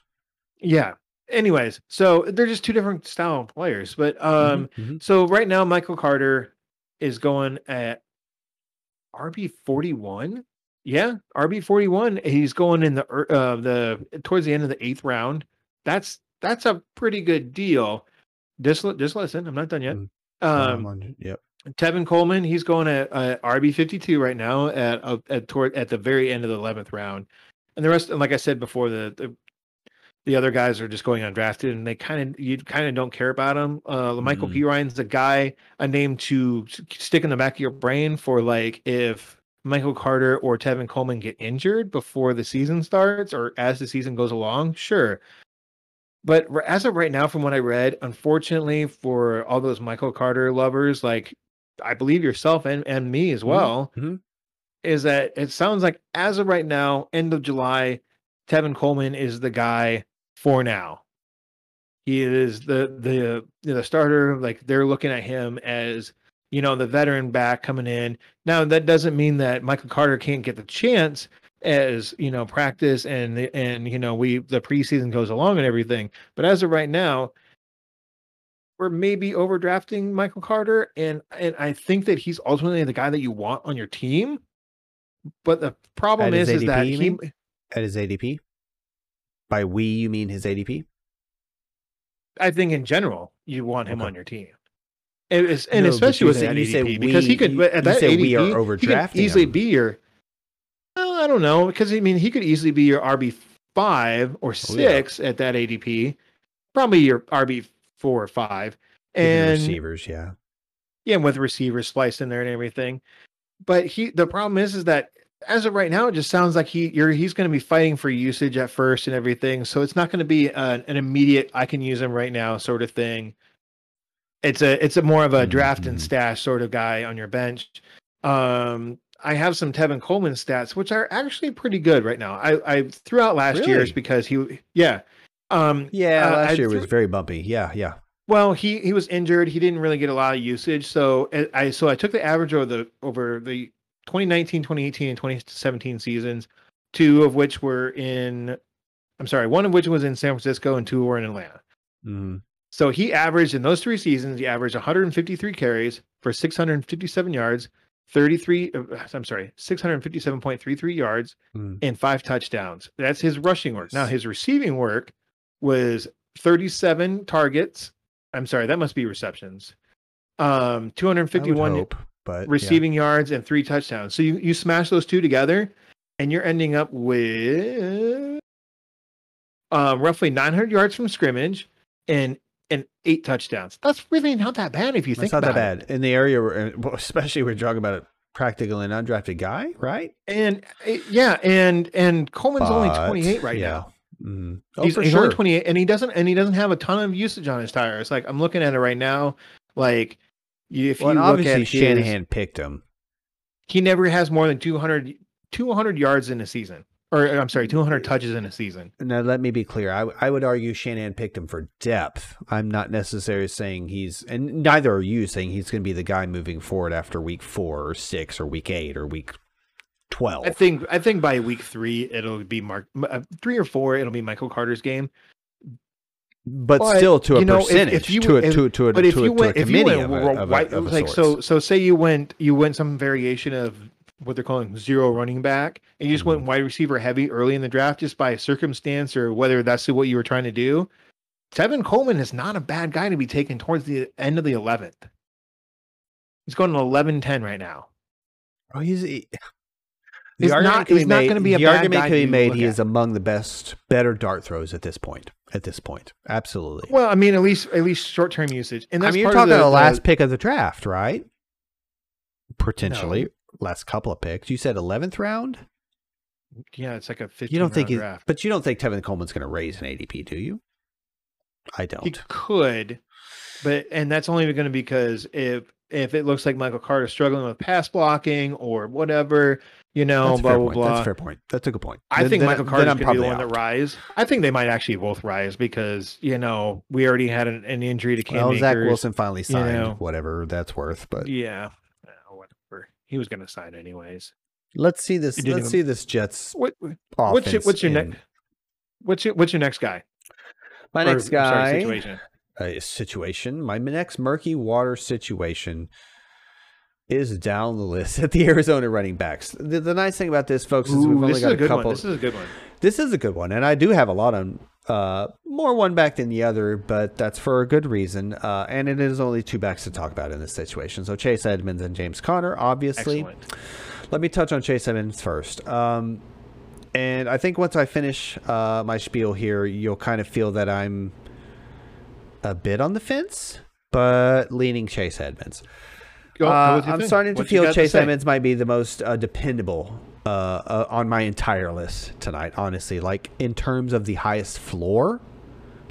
yeah. Anyways, so they're just two different style players, but um. Mhm, mhm. So right now, Michael Carter is going at RB forty one. Yeah, RB forty one. He's going in the uh the towards the end of the eighth round. That's that's a pretty good deal. Just just listen. I'm not done yet. Mm. Um, Um, yep. Tevin Coleman, he's going at uh, RB fifty two right now at uh, at toward at the very end of the eleventh round, and the rest, and like I said before, the, the the other guys are just going undrafted, and they kind of you kind of don't care about them. Uh, Michael Mhm. P Ryan's a guy, a name to stick in the back of your brain for like if Michael Carter or Tevin Coleman get injured before the season starts or as the season goes along, sure. But as of right now, from what I read, unfortunately for all those Michael Carter lovers, like I believe yourself and, and me as well, mhm. is that it sounds like as of right now, end of July, Tevin Coleman is the guy for now. He is the the the starter. Like they're looking at him as you know the veteran back coming in. Now that doesn't mean that Michael Carter can't get the chance as you know practice and and you know we the preseason goes along and everything. But as of right now, we're maybe overdrafting Michael Carter, and and I think that he's ultimately the guy that you want on your team. But the problem At his is, is that he? At his ADP? By we, you mean his ADP? I think in general, you want him Okay. on your team. And, and No, especially with that ADP, because he could at that ADP, we are overdrafting easily him. be your. Well, I don't know because I mean he could easily be your RB five or Oh, yeah. six at that ADP, probably your RB four or five, and receivers, yeah. yeah, with receivers spliced in there and everything. But he, the problem is, is that as of right now, it just sounds like he, you're, he's going to be fighting for usage at first and everything. So it's not going to be an, an immediate, I can use him right now sort of thing. It's a, it's a more of a draft and Mhm. stash sort of guy on your bench. Um, I have some Tevin Coleman stats, which are actually pretty good right now. I, I threw out last year's because he, yeah. Um, Yeah, uh, last I year threw- was very bumpy. Yeah, yeah. well, he he was injured. He didn't really get a lot of usage. So I so I took the average over the over the 2019, 2018, and 2017 seasons, two of which were in I'm sorry, one of which was in San Francisco and two were in Atlanta. Mhm. So he averaged in those three seasons, he averaged 153 carries for 657 yards, 33 uh, I'm sorry, 657.33 yards Mhm. and five touchdowns. That's his rushing work. Now his receiving work was 37 targets. I'm sorry, that must be receptions. Um, 251 hope, but yeah. receiving yards and three touchdowns. So you you smash those two together, and you're ending up with um, roughly 900 yards from scrimmage and and eight touchdowns. That's really not that bad if you That's think not that about it. bad in the area, where, especially we're talking about a practically an undrafted guy, right? And uh, yeah, and and Coleman's only 28 right yeah. now. Mhm. Oh, he's, for he's sure. only 28 and he doesn't and he doesn't have a ton of usage on his tires like i'm looking at it right now like you- if well, you look obviously at his, Shanahan picked him. he never has more than 200 200 yards in a season or i'm sorry 200 touches in a season Now, let me be clear. I, I would argue Shanahan picked him for depth. I'm not necessarily saying he's, and neither are you saying he's going to be the guy moving forward after week four or six or week eight or week 12. i think i think by week three it'll be mark uh, three or four it'll be michael carter's game but, but, still to a you know, if- percentage, if you- to, a, if- to, a- to, a, but if to, a, you to went a if you committee went of, a, of, a, white, of a like sorts. so so say you went you went some variation of what they're calling zero running back and you just went Mhm. wide receiver heavy early in the draft just by circumstance or whether that's what you were trying to do Tevin Coleman is not a bad guy to be taken towards the end of the 11th he's going to 11-10 right now Oh, he's he- He's the argument not- he's not gonna be a the bad argument guy can be made. He at. is among the best, better dart throws at this point. At this point, absolutely. well I mean at least at least short-term usage and I that's mean, you're talking the, the, last pick of the draft, right? Potentially, No. Last couple of picks. You said eleventh round. yeah it's like a 15 You don't think, he, draft but you don't think Tevin Coleman's going to raise an ADP, do you? I don't. He could, but and that's only going to be because if if it looks like Michael Carter's struggling with pass blocking or whatever, you know, That's blah blah point. blah. That's a fair point. That's a good point. I Then- think then- Michael then Carter's I'm going to be the probably one that rise. I think they might actually both rise because you know we already had an, an injury to Cam Well, Zach Wilson finally signed, know. whatever that's worth. But Yeah. He was going to sign anyways. let's see this. Let's see this Jets What what's your, what's your next what's your what's your next guy? My Or, next I'm sorry, guy situation. uh, situation. My next murky water situation is down the list at the Arizona running backs. The, the nice thing about this, folks, is Ooh, we've only got a a couple. one. This is a good one. This is a good one, and I do have a lot on uh, more one back than the other, but that's for a good reason. Uh, and it is only two backs to talk about in this situation. So Chase Edmonds and James Conner, obviously. Excellent. Let me touch on Chase Edmonds first. Um, and I think once I finish uh, my spiel here, you'll kind of feel that I'm a bit on the fence, but leaning Chase Edmonds. Go, go Uh, I'm starting to What feel Chase say? Edmonds might be the most uh, dependable uh, uh, on my entire list tonight. Honestly, like in terms of the highest floor,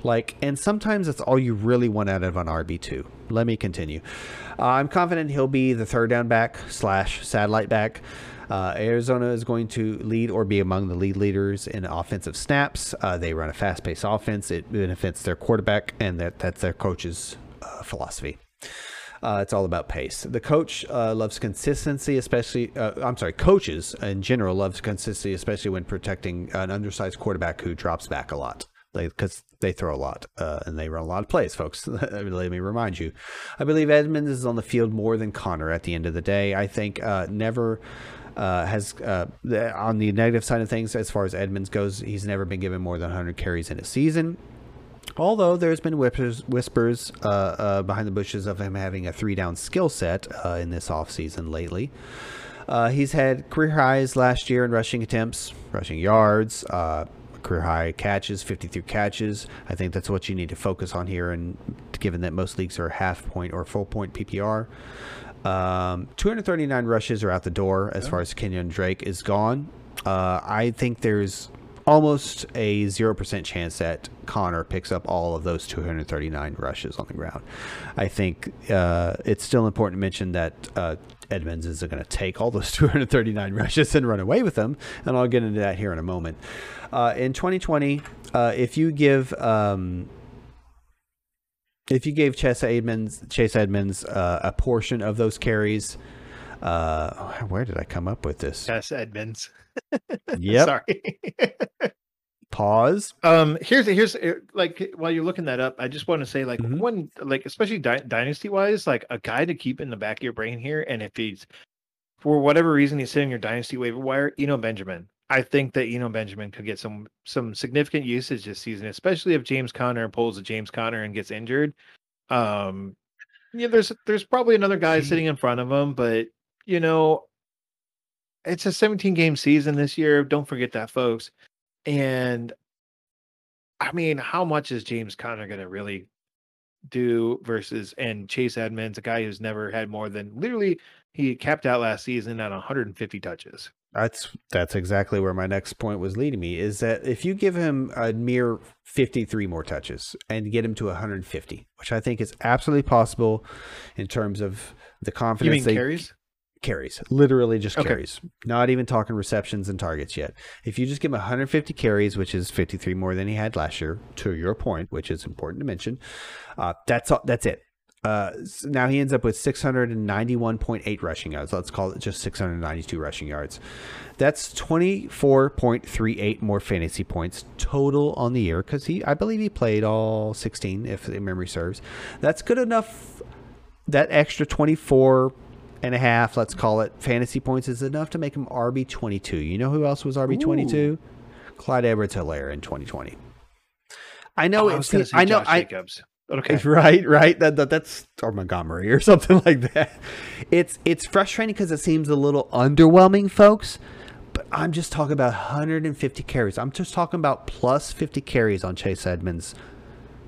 like, and sometimes that's all you really want out of an RB two. Let me continue. Uh, I'm confident he'll be the third down back slash satellite back. Uh, Arizona is going to lead or be among the lead leaders in offensive snaps. Uh, they run a fast paced offense. It benefits their quarterback, and that, that's their coach's uh, philosophy. Uh, it's all about pace. The coach uh, loves consistency, especially. Uh, I'm sorry, coaches in general loves consistency, especially when protecting an undersized quarterback who drops back a lot. Because they throw a lot uh, and they run a lot of plays, folks. [LAUGHS] Let me remind you. I believe Edmonds is on the field more than Conner at the end of the day. I think uh, never uh, has uh, on the negative side of things as far as Edmonds goes. He's never been given more than 100 carries in a season. Although there's been whispers, whispers uh, uh, behind the bushes of him having a three down skill set uh, in this offseason lately. Uh, he's had career highs last year in rushing attempts, rushing yards, uh, career high catches, 53 catches. I think that's what you need to focus on here, and given that most leagues are half point or full point PPR. Um, 239 rushes are out the door as far as Kenyon Drake is gone. Uh, I think there's almost a 0% chance that Conner picks up all of those 239 rushes on the ground. I think uh, it's still important to mention that uh, Edmonds is going to take all those [LAUGHS] 239 rushes and run away with them, and I'll get into that here in a moment. Uh, in 2020, uh, if you give um, if you gave Chase Edmonds Chase Edmonds uh, a portion of those carries, uh, where did I come up with this? Chase Edmonds. [LAUGHS] Yep. Sorry. [LAUGHS] Pause. um, here's here's uh, like while you're looking that up, I just want to say like Mhm. one like especially dy- dynasty wise, like a guy to keep in the back of your brain here, and if he's for whatever reason he's sitting your dynasty waiver wire, Eno Benjamin. I think that Eno Benjamin could get some some significant usage this season, especially if James Conner pulls a James Conner and gets injured. Um, yeah, there's there's probably another guy sitting in front of him, but you know, it's a 17 game season this year. Don't forget that, folks. And I mean, how much is James Conner going to really do versus and Chase Edmonds, a guy who's never had more than literally he capped out last season at 150 touches. That's that's exactly where my next point was leading me. Is that if you give him a mere 53 more touches and get him to 150, which I think is absolutely possible in terms of the confidence. You mean they carries? Carries, literally just Okay. carries, not even talking receptions and targets yet. If you just give him 150 carries, which is 53 more than he had last year, to your point, which is important to mention, uh, that's all, that's it. Uh, now he ends up with 691.8 rushing yards. Let's call it just 692 rushing yards. That's 24.38 more fantasy points total on the year because he, I believe, he played all 16, if the memory serves. That's good enough. That extra 24 and a half, let's call it, fantasy points is enough to make him RB 22. You know who else was RB 22? Clyde Edwards Helaire in 2020. I know Oh, I it's going I know Josh I Jacobs. Okay. [LAUGHS] right right that, that that's or Montgomery or [LAUGHS] something like that. It's it's frustrating because it seems a little underwhelming, folks. But I'm just talking about 150 carries. I'm just talking about plus 50 carries on Chase Edmonds'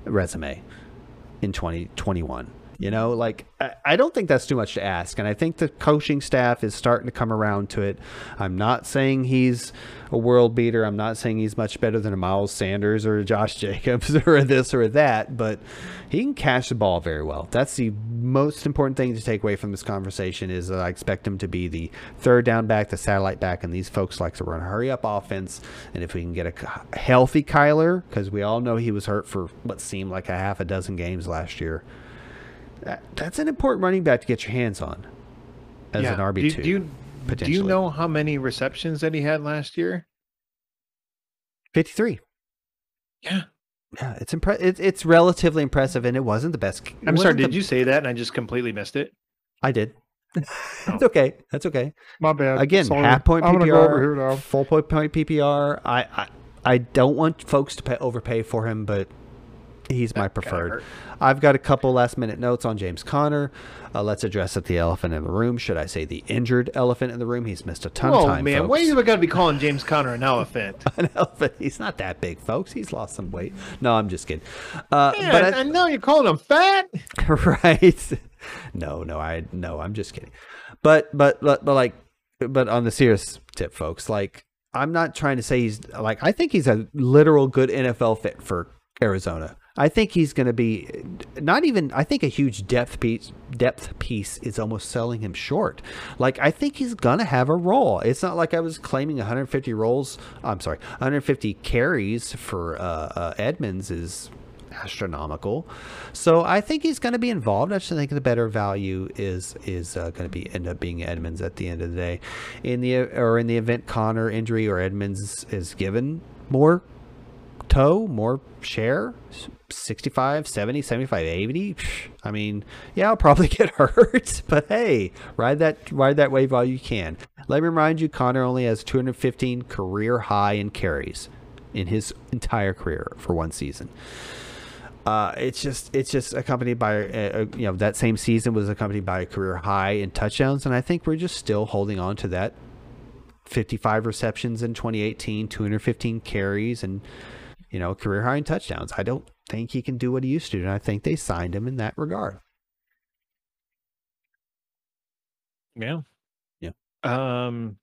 resume in 2021. You know, like I, don't think that's too much to ask, and I think the coaching staff is starting to come around to it. I'm not saying he's a world beater. I'm not saying he's much better than a Miles Sanders or a Josh [LAUGHS] Jacobs or this or that, but he can catch the ball very well. That's the most important thing to take away from this conversation is that I expect him to be the third down back, the satellite back, and these folks like to run a hurry up offense. And if we can get a healthy Kyler, because we all know he was hurt for what seemed like a half a dozen games last year. That, that's an important running back to get your hands on as Yeah. an RB Do, two. do you do you know how many receptions that he had last year? fifty three? Yeah. Yeah, it's impre- it's it's relatively impressive, and it wasn't the best. I'm sorry, did the- you say that and I just completely missed it? I did. [LAUGHS] Oh. It's okay. That's okay. My bad. Again, Sorry. half point I'm gonna go over here PPR, now. full point point PPR. I, I I don't want folks to pay, overpay for him, but he's my That preferred. I've got a couple last minute notes on James Conner. Uh, let's address it, the elephant in the room. Should I say the injured elephant in the room? He's missed a ton of Whoa, time. man! folks. Why are you got to be calling James Conner an elephant? [LAUGHS] an elephant? He's not that big, folks. He's lost some weight. No, I'm just kidding. Uh, Man, but I, I, know you're calling him fat. [LAUGHS] right? No, no, I no, I'm just kidding. But but but, but like but on the serious tip, folks, like I'm not trying to say he's like I think he's a literal good NFL fit for Arizona. I think he's going to be not even. I think a huge depth piece. Depth piece is almost selling him short. Like I think he's going to have a role. It's not like I was claiming 150 rolls. I'm sorry, 150 carries for uh, uh, Edmonds is astronomical. So I think he's going to be involved. I just think the better value is is uh, going to be end up being Edmonds at the end of the day. In the or in the event Conner injury or Edmonds is given more toe, more share, 65, 70, 75, 80. I mean, yeah, I'll probably [LAUGHS] get hurt, but hey, ride that ride that wave while you can. Let me remind you, Conner only has 215 career high in carries in his entire career for one season. Uh, it's just it's just accompanied by uh, you know that same season was accompanied by a career high in touchdowns, and I think we're just still holding on to that. 55 receptions in 2018, 215 carries, and you know career high in touchdowns. I don't think he can do what he used to, and I think they signed him in that regard. Yeah. Yeah. Um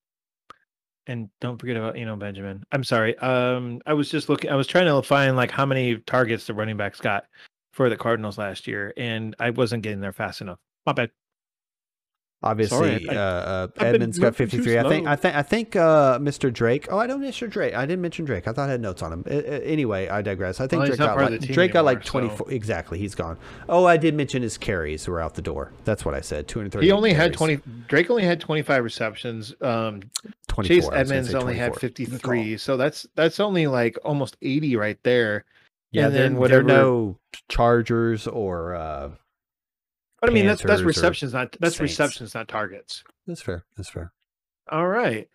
and don't forget about you know Benjamin. I'm sorry. Um I was just looking I was trying to find like how many targets the running backs got for the Cardinals last year and I wasn't getting there fast enough. My bad. Obviously, I- uh, uh, I've been Edmonds got 53. I think. I think I think uh, Mr. Drake. Oh, I don't Mr. Drake. I didn't mention Drake. I thought I had notes on him. Uh, uh, anyway, I digress. I think Well, Drake got like, the team Drake got like anymore, 24. Exactly, he's gone. Oh, I did mention his carries were out the door. That's what I said. 230. He only had 20 Drake only had 25 receptions. Um 24. Chase I was gonna Edmonds only had 53. So that's that's only like almost 80 right there. Yeah, and then then whatever. whatever- no Chargers or uh, But I mean that's that's receptions not that's Saints. receptions not targets. that's fair. That's fair. All right.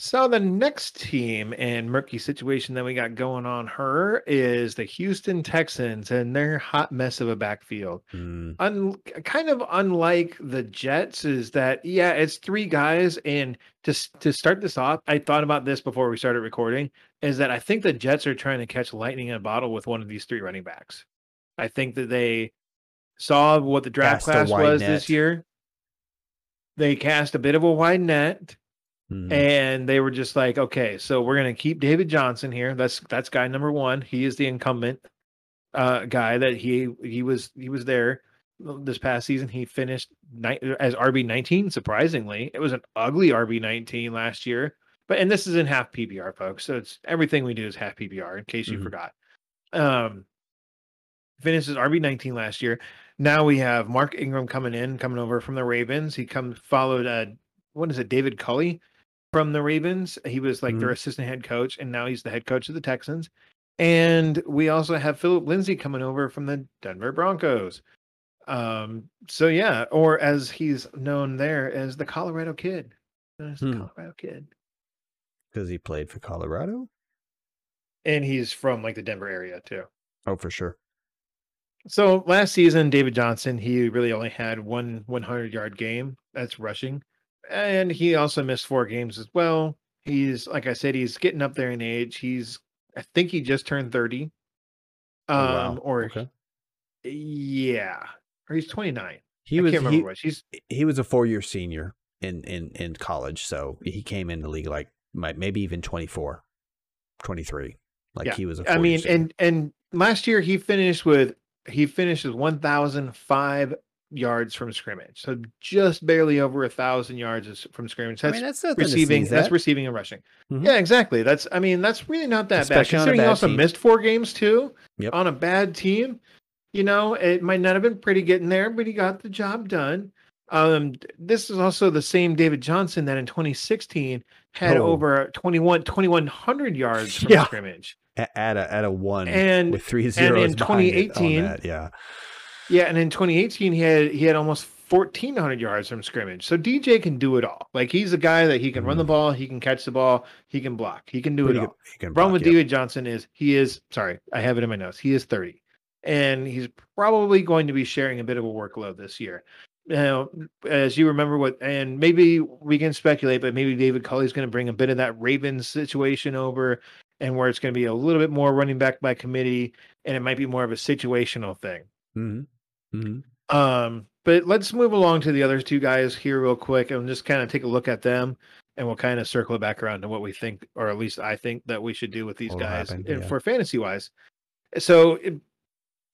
So the next team and murky situation that we got going on her is the Houston Texans and their hot mess of a backfield. Mm, Un- kind of unlike the Jets is that yeah, it's three guys and to to start this off, I thought about this before we started recording is that I think the Jets are trying to catch lightning in a bottle with one of these three running backs. I think that they saw what the draft Cast class was net. this year. They cast a bit of a wide net mm. and they were just like, okay, so we're gonna keep David Johnson here. That's that's guy number one. He is the incumbent uh guy that he he was he was there this past season. He finished ni- as RB nineteen. Surprisingly, it was an ugly RB nineteen last year. But and this is in half PPR, folks. So it's everything we do is half PPR. In case you Mhm. forgot, um, finishes RB nineteen last year. Now we have Mark Ingram coming in, coming over from the Ravens. He come followed uh what is it, David Culley from the Ravens. He was like their assistant head coach, and now he's the head coach of the Texans. And we also have Philip Lindsay coming over from the Denver Broncos. Um, so yeah, or as he's known there as the Colorado Kid. As the Hmm. Colorado Kid. Because he played for Colorado. And he's from like the Denver area too. Oh, for sure. So last season, David Johnson, he really only had one 100 yard game. That's rushing. And he also missed four games as well. He's, like I said, he's getting up there in age. He's, I think he just turned 30. Um, Oh, wow. or Okay. yeah, or he's 29. He I was can't remember he. He's, he was a four year senior in, in, in college, so he came in the league like maybe even 24, 23. Like Yeah. he was a I mean, senior. and, and last year he finished with, he finished with 1,005 yards from scrimmage. So just barely over a thousand yards from scrimmage. I That's mean, that's receiving sneeze that's receiving and rushing. Mhm. Yeah, exactly. That's I mean that's really not that Especially bad. Considering he also team. missed four games too Yep. on a bad team. You know, it might not have been pretty getting there, but he got the job done. Um, this is also the same David Johnson that in 2016 had Oh. over 21 2100 yards from Yeah. scrimmage. At a at a one And- with three in zeros it on 2018 that, yeah. Yeah, and in 2018 he had he had almost 1400 yards from scrimmage. So DJ can do it all. Like he's a guy that he can run the Mhm. ball, he can catch the ball, he can block, he can do it He all. can- he can Problem block, with yeah. David Johnson is he is sorry, I have it in my notes. He is 30. And he's probably going to be sharing a bit of a workload this year. Now, as you remember what and maybe we can speculate, but maybe David Culley's going to bring a bit of that Ravens situation over and where it's going to be a little bit more running back by committee and it might be more of a situational thing. Mhm. Mhm. Um, but let's move along to the other two guys here real quick and just kind of take a look at them and we'll kind of circle it back around to what we think, or at least I think that we should do with these guys happen, and yeah. for fantasy wise. So it-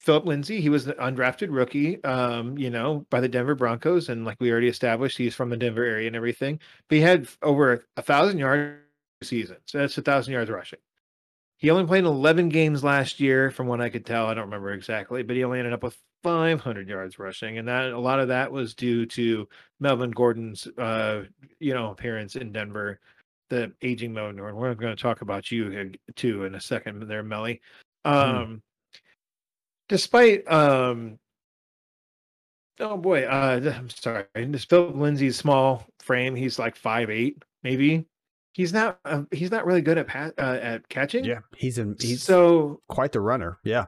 Philip Lindsay, he was an undrafted rookie, um, you know, by the Denver Broncos, and like we already established, he's from the Denver area and everything. But he had over a thousand yards season, so that's a thousand yards rushing. He only played 11 games last year, from what I could tell. I don't remember exactly, but he only ended up with 500 yards rushing, and that a lot of that was due to Melvin Gordon's, uh, you know, appearance in Denver, the aging Melvin Gordon. We're going to talk about you too in a second, there, Melly. Um, despite, um, oh boy, uh, [LAUGHS] I'm sorry, this Philip Lindsay's small frame, he's like five eight, maybe. He's not. Uh, he's not really good at pa- uh, at catching. Yeah, he's in. He's so quite the runner. Yeah.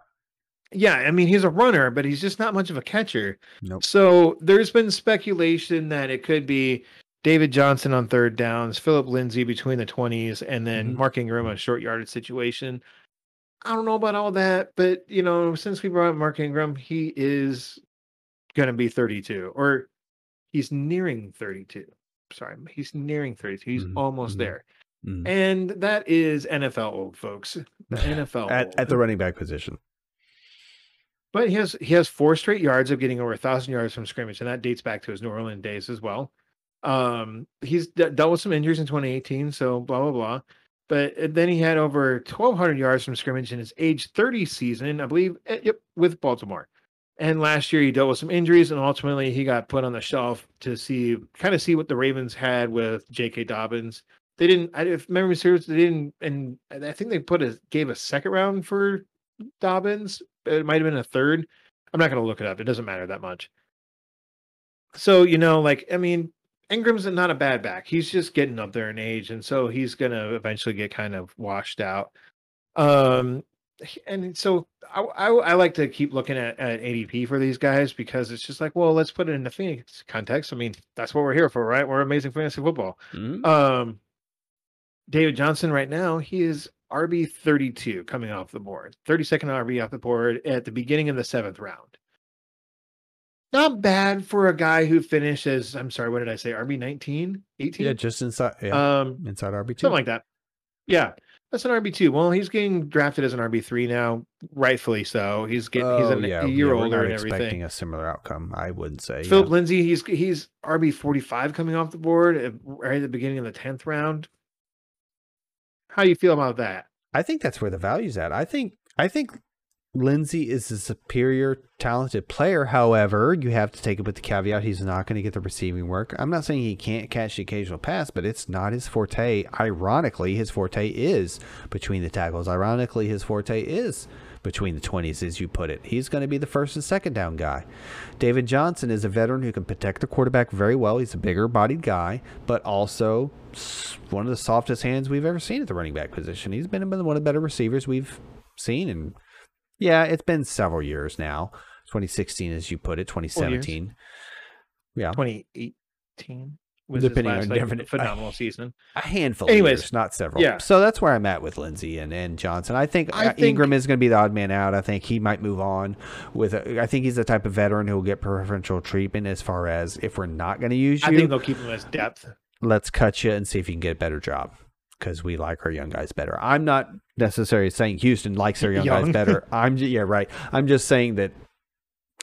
yeah, I mean he's a runner, but he's just not much of a catcher. Nope. So there's been speculation that it could be David Johnson on third downs, Philip Lindsay between the 20s, and then Mhm. Mark Ingram on a short yardage situation. I don't know about all that, but you know, since we brought up Mark Ingram, he is going to be 32, or he's nearing 32. Sorry, he's nearing 32. He's Mhm, almost mhm. there, Mhm. and that is NFL old, folks. [LAUGHS] The NFL At, at the running back position. But he has he has four straight yards of getting over a thousand yards from scrimmage, and that dates back to his New Orleans days as well. Um, he's de- dealt with some injuries in 2018, so blah blah blah. But uh, then he had over 1,200 yards from scrimmage in his age 30 season, I believe. eh, Yep, with Baltimore. And last year he dealt with some injuries, and ultimately he got put on the shelf to see kind of see what the Ravens had with J.K. Dobbins. They didn't, I, if memory serves, they didn't, and I think they put a gave a second round for Dobbins. It might have been a third. I'm not going to look it up. It doesn't matter that much. So, you know, like, I mean, Ingram's not a bad back. He's just getting up there in age. And so he's going to eventually get kind of washed out. Um, and so I, I, I like to keep looking at, at ADP for these guys because it's just like, well, let's put it in the Phoenix context. I mean, that's what we're here for, right? We're amazing fantasy football. Mhm. Um, David Johnson right now, he is RB 32 coming off the board, 32nd RB off the board at the beginning of the seventh round. Not bad for a guy who finishes, I'm sorry, what did I say? RB 19, 18? Yeah, just inside. Yeah, um, inside RB two. something like that. Yeah, that's an RB two. Well, he's getting drafted as an RB three now, rightfully so. He's getting he's Oh, a, yeah, a year yeah, older and expecting everything. a similar outcome. I wouldn't say. yeah. Philip Lindsay, he's he's RB forty five coming off the board at, right at the beginning of the tenth round. How do you feel about that? I think that's where the value's at. I think I think Lindsay is a superior talented player. However, you have to take it with the caveat he's not going to get the receiving work. I'm not saying he can't catch the occasional pass, but it's not his forte. Ironically, his forte is between the tackles. Ironically, his forte is between the 20s, as you put it. He's going to be the first and second down guy. David Johnson is a veteran who can protect the quarterback very well. He's a bigger bodied guy, but also one of the softest hands we've ever seen at the running back position. He's been one of the better receivers we've seen. And yeah, it's been several years now. 2016, as you put it, 2017. Yeah, Twenty eighteen was Depending his on last like, different- phenomenal season. [LAUGHS] a handful Anyways, of years, not several. yeah. So that's where I'm at with Lindsay and, and Johnson. I think, I uh, think- Ingram is going to be the odd man out. I think he might move on with. A, I think he's the type of veteran who will get preferential treatment as far as if we're not going to use you. I think they'll keep him as depth. let's cut you and see if you can get a better job because we like our young guys better. I'm not necessarily saying Houston likes their [LAUGHS] young, guys better. [LAUGHS] I'm ju- yeah right. I'm just saying that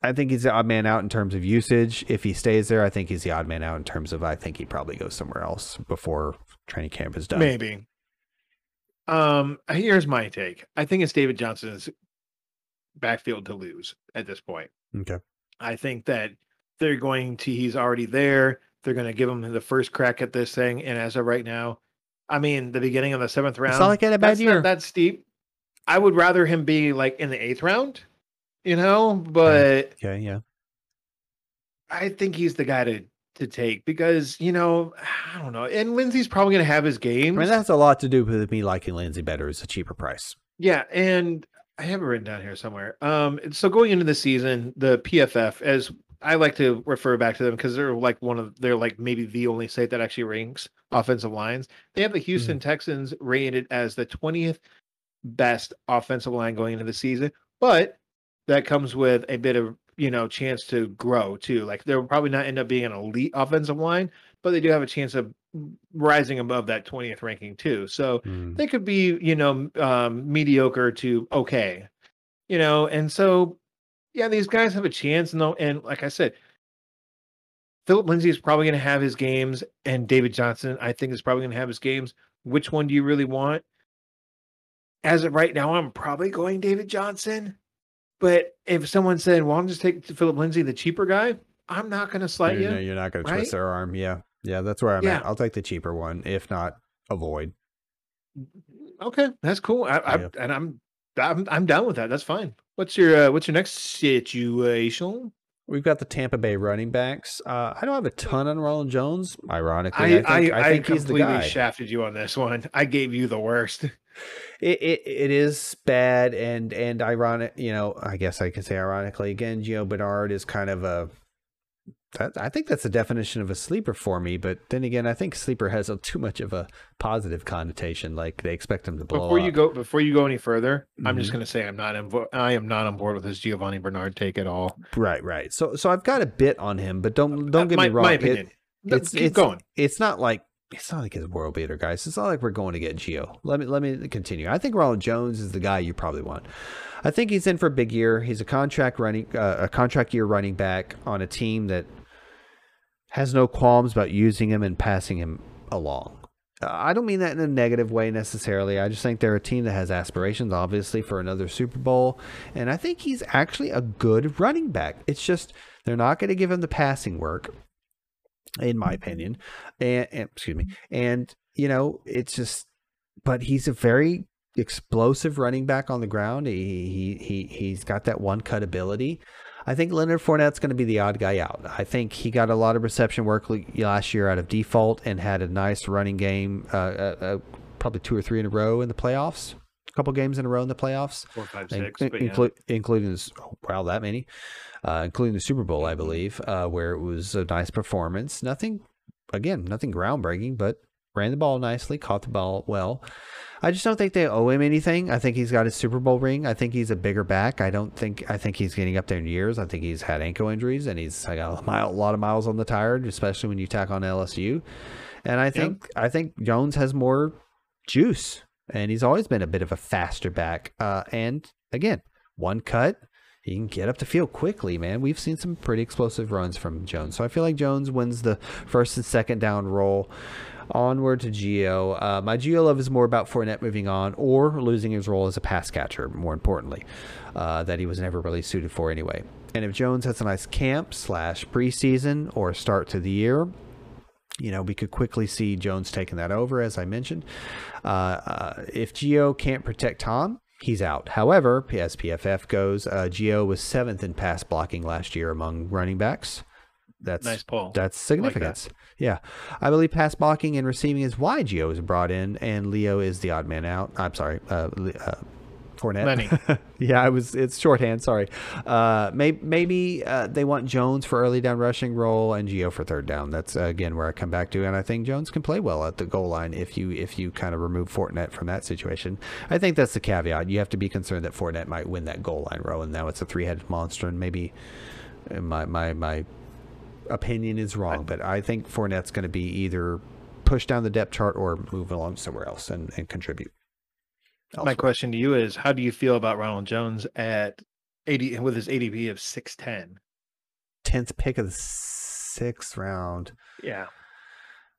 I think he's the odd man out in terms of usage. If he stays there, I think he's the odd man out in terms of I think he probably goes somewhere else before training camp is done. Maybe. Um, here's my take. I think it's David Johnson's backfield to lose at this point. Okay. I think that they're going to, he's already there. They're going to give him the first crack at this thing. And as of right now, I mean, the beginning of the seventh round, It's not like he had a bad that's year. Not that steep. I would rather him be like in the eighth round, you know, but Okay. Yeah. I think he's the guy to to take because you know I don't know, and Lindsay's probably going to have his games. I mean, that's a lot to do with me liking Lindsay better. It's a cheaper price. Yeah, and I have it written down here somewhere. Um, so going into the season, the PFF, as I like to refer back to them because they're like one of they're like maybe the only site that actually ranks offensive lines. They have the Houston Texans rated as the 20th best offensive line going into the season, but that comes with a bit of you know chance to grow too. Like they'll probably not end up being an elite offensive line, but they do have a chance of rising above that 20th ranking too. So Mm. they could be you know um, mediocre to okay, you know, and so yeah, these guys have a chance. And though, and like I said. Philip Lindsay is probably going to have his games, and David Johnson, I think, is probably going to have his games. Which one do you really want? As of right now, I'm probably going David Johnson. But if someone said, "Well, I'm just take Philip Lindsay, the cheaper guy," I'm not going to slight You're, you. no- you're not going to twist their arm. Yeah. Yeah. That's where I'm Yeah. at. I'll take the cheaper one. If not, avoid. Okay, that's cool. I, I, and I'm, I'm, I'm down with that. That's fine. What's your, uh, what's your next situation? We've got the Tampa Bay running backs. Uh, I don't have a ton on Ronald Jones. Ironically, I, I think, I, I, think he's the completely guy. shafted you on this one. I gave you the worst. It, it it is bad and and ironic. You know, I guess I could say ironically again. Gio Bernard is kind of a. That, I think that's the definition of a sleeper for me. But then again, I think sleeper has a, too much of a positive connotation. Like they expect him to blow Before you go, before you go any further, I'm just Mhm. going to say I'm not, in, I am not on board with this Giovani Bernard take at all. Right, right. So so I've got a bit on him, but don't don't get Uh, my, me wrong. My opinion. No, it's Keep it's going. It's not like it's not like his world beater, guys. It's not like we're going to get Gio. Let me let me continue. I think Ronald Jones is the guy you probably want. I think he's in for a big year. He's a contract running uh, a contract year running back on a team that has no qualms about using him and passing him along. I don't mean that in a negative way necessarily. I just think they're a team that has aspirations, obviously, for another Super Bowl. And I think he's actually a good running back. It's just they're not going to give him the passing work, in my opinion. And, and excuse me. And you know, it's just, but he's a very explosive running back on the ground. He he he he's got that one cut ability. I think Leonard Fournette's going to be the odd guy out. I think he got a lot of reception work last year out of default and had a nice running game, uh, uh, uh, probably two or three in a row in the playoffs. A couple games in a row in the playoffs, Four, five, in- six. but yeah. including this, oh, wow, that many, uh, including the Super Bowl, Mm-hmm. I believe, uh, where it was a nice performance. Nothing, again, nothing groundbreaking, but ran the ball nicely, caught the ball well. I just don't think they owe him anything. I think he's got his Super Bowl ring. I think he's a bigger back. I don't think. I think he's getting up there in years. I think he's had ankle injuries and he's got a, mile, a lot of miles on the tire, especially when you tack on LSU. And I think I think Jones has more juice, and he's always been a bit of a faster back. Uh, and again, one cut, he can get up the field quickly, man. We've seen some pretty explosive runs from Jones, so I feel like Jones wins the first and second down role. Onward to Gio. Uh, my Gio love is more about Fournette moving on or losing his role as a pass catcher, more importantly, uh, that he was never really suited for anyway. And if Jones has a nice camp slash preseason or start to the year, you know, we could quickly see Jones taking that over, as I mentioned. Uh, uh, if Gio can't protect Tom, he's out. However, as PFF goes, uh, Gio was seventh in pass blocking last year among running backs. That's Nice pull. That's significance. yeah. I believe pass blocking and receiving is why Gio is brought in, and Leo is the odd man out. I'm sorry, uh, uh, Fournette. Lenny. [LAUGHS] yeah, I was. It's shorthand. Sorry. Uh, maybe maybe uh, they want Jones for early down rushing role and Gio for third down. That's uh, again where I come back to, and I think Jones can play well at the goal line if you if you kind of remove Fournette from that situation. I think that's the caveat. You have to be concerned that Fournette might win that goal line row, and now it's a three headed monster, and maybe uh, my my my opinion is wrong, but I think Fournette's going to be either pushed down the depth chart or move along somewhere else and, and contribute. My question to you is: How do you feel about Ronald Jones at eighty with his ADP of six ten? tenth pick of the sixth round. Yeah,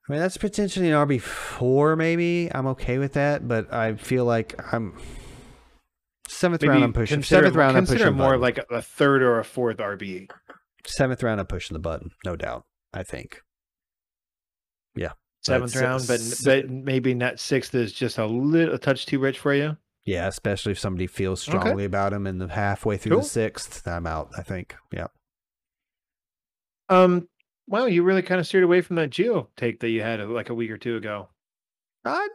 I mean, that's potentially an RB four, maybe. I'm okay with that, but I feel like I'm seventh round. I'm pushing seventh round. I'm Consider pushing more button. like a third or a fourth RB. Seventh round. I'm pushing the button, no doubt. I think. Yeah, Seventh But round, but but maybe not sixth is just a little a touch too rich for you. yeah, especially if somebody feels Okay. strongly about him, and the halfway through Cool. the sixth, I'm out. I think. Yeah. Um, wow, you really kind of steered away from that Gio take that you had uh, like a week or two ago. I,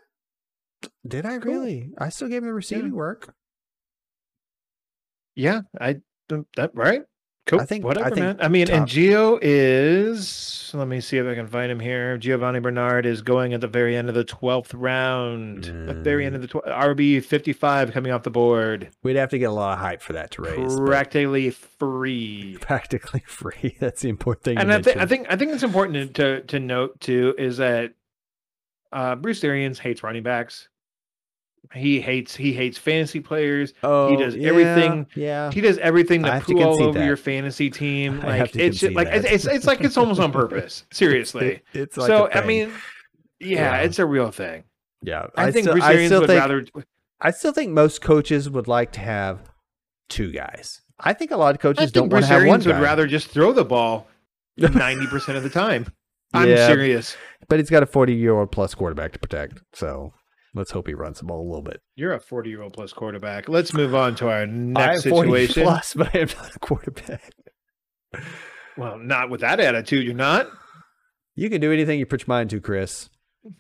did I Cool. really? I still gave him the receiving work. Yeah, I that right. Cool. I think- I whatever, think man. I mean, and top- Gio is. Let me see if I can find him here. Giovani Bernard is going at the very end of the twelfth round. The very end of the tw- RB fifty five coming off the board, We'd have to get a lot of hype for that to raise. practically free. [LAUGHS] practically free. [LAUGHS] That's the important thing. and I think I think I think it's important to to note too is that uh, Bruce Arians hates running backs. He hates he hates fantasy players. oh, he does yeah, everything- Yeah, He does everything to poo all over that. your fantasy team. [LAUGHS] I Like it's just, like it's, it's it's like it's almost on purpose. [LAUGHS] Seriously. It- it's like so I mean, yeah, Yeah. it's a real thing. yeah. I, think still, Bruce I still would think rather. I still think most coaches would like to have two guys. I think a lot of coaches don't want to have one Arians would guy. rather just throw the ball [LAUGHS] ninety percent of the time. I'm Yeah. serious. but he's got a 40 year old plus quarterback to protect. So let's hope he runs the ball a little bit. You're a 40 year old plus quarterback. Let's move on to our [SIGHS] next am 40 situation. plus, [LAUGHS] but I am not a quarterback. Well, not with that attitude, you're not. You can do anything you put your mind to, Chris.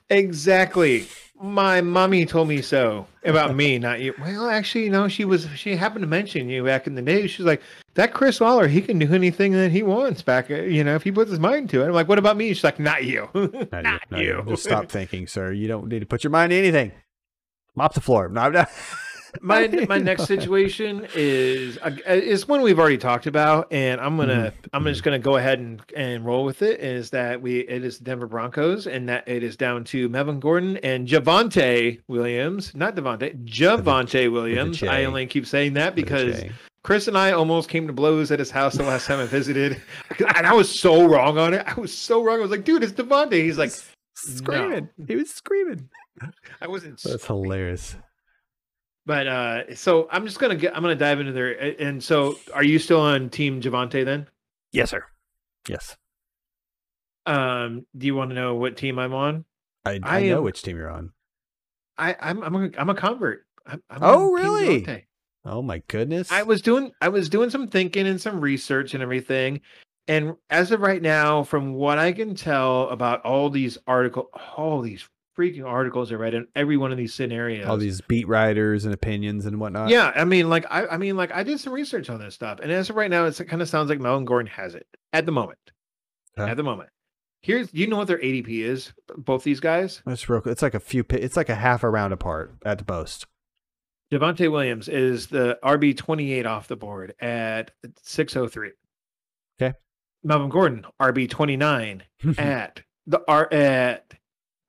Exactly. My mommy told me so about me, not you. Well, actually, no, she was she happened to mention you back in the day. She's like, that Chris Waller, he can do anything that he wants back, uh, you know, if he puts his mind to it. I'm like, what about me? She's like, not you. [LAUGHS] Not, Not you. Not you. you. Just stop thinking, sir. You don't need to put your mind to anything. Mop the floor. No, I'm not. [LAUGHS] [LAUGHS] my my next situation is uh, is one we've already talked about, and I'm gonna I'm just gonna go ahead and and roll with it. Is that we it is the Denver Broncos, and that it is down to Melvin Gordon and Javonte Williams, not Devontae, Javonte Williams. J. I only keep saying that because Chris and I almost came to blows at his house the last time I visited, [LAUGHS] and I was so wrong on it. I was so wrong. I was like, dude, it's Devontae. He's like, screaming. He was screaming. I wasn't. That's hilarious. But uh, so I'm just gonna get. I'm gonna dive into there. And so, are you still on Team Javonte then? Yes, sir. Yes. Um, do you want to know what team I'm on? I, I, I know am- which team you're on. I, I'm I'm a, I'm a convert. I'm, I'm Oh, really? Oh my goodness. I was doing I was doing some thinking and some research and everything. And as of right now, from what I can tell about all these article, all these freaking articles I read in every one of these scenarios, all these beat writers and opinions and whatnot. yeah, I mean, like I, I mean, like I did some research on this stuff, and as of right now, it's, it kind of sounds like Melvin Gordon has it at the moment. Okay. At the moment, here's you know what their ADP is? Both these guys, That's real. It's like a few. It's like a half a round apart at the most. Devontae Williams is the RB twenty eight off the board at six oh three. Okay. Melvin Gordon RB twenty nine [LAUGHS] at the R at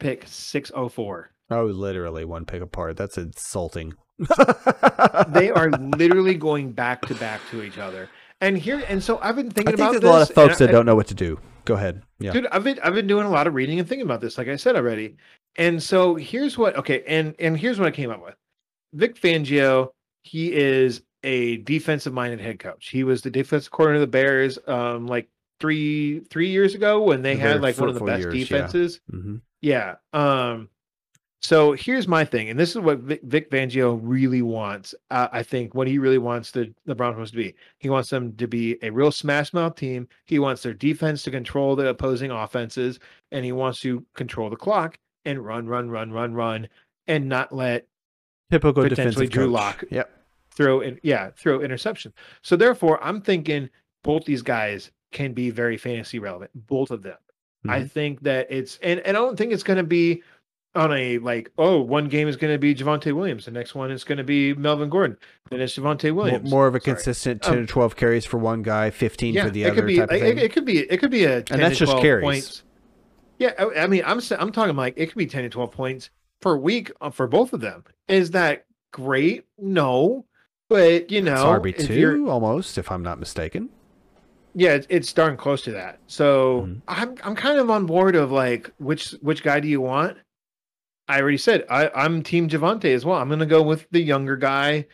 pick six oh four. oh, literally one pick apart. That's insulting. They are [LAUGHS] literally going back to back to each other. And here, and so I've been I thinking think about there's this. a lot of folks I- that don't know what to do. Go ahead. Yeah. dude i've been i've been doing a lot of reading and thinking about this like i said already and so here's what okay and and here's what i came up with vic fangio he is a defensive minded head coach he was the defensive coordinator of the bears um like three three years ago when they The had like one of the best years, yeah. defenses hmm yeah. Um. So here's my thing, and this is what Vic, Vic Fangio really wants. Uh, I think what he really wants the the Broncos to be. He wants them to be a real smash mouth team. He wants their defense to control the opposing offenses, and he wants to control the clock and run, run, run, run, run, and not let Typical Potentially Drew coach. Lock. Yep. throw in yeah throw interception. So therefore, I'm thinking both these guys can be very fantasy relevant. Both of them. I Mhm. think that it's and, and I don't think it's going to be on a like oh one game is going to be Javonte Williams, the next one is going to be Melvin Gordon, then it's Javonte Williams. more of a Sorry. consistent 10 Um, to 12 carries for one guy, 15 yeah, for the it other could be type it, thing. it could be it could be a 10 that's to just 12 carries. points. Yeah, I, I mean I'm I'm talking like it could be ten to twelve points per week uh, for both of them. Is that great? No, but you know if RB2 almost, if I'm not mistaken. Yeah, it's, darn close to that. So Mhm. I'm I'm kind of on board of like which which guy do you want? I already said I I'm Team Javonte as well. I'm gonna go with the younger guy.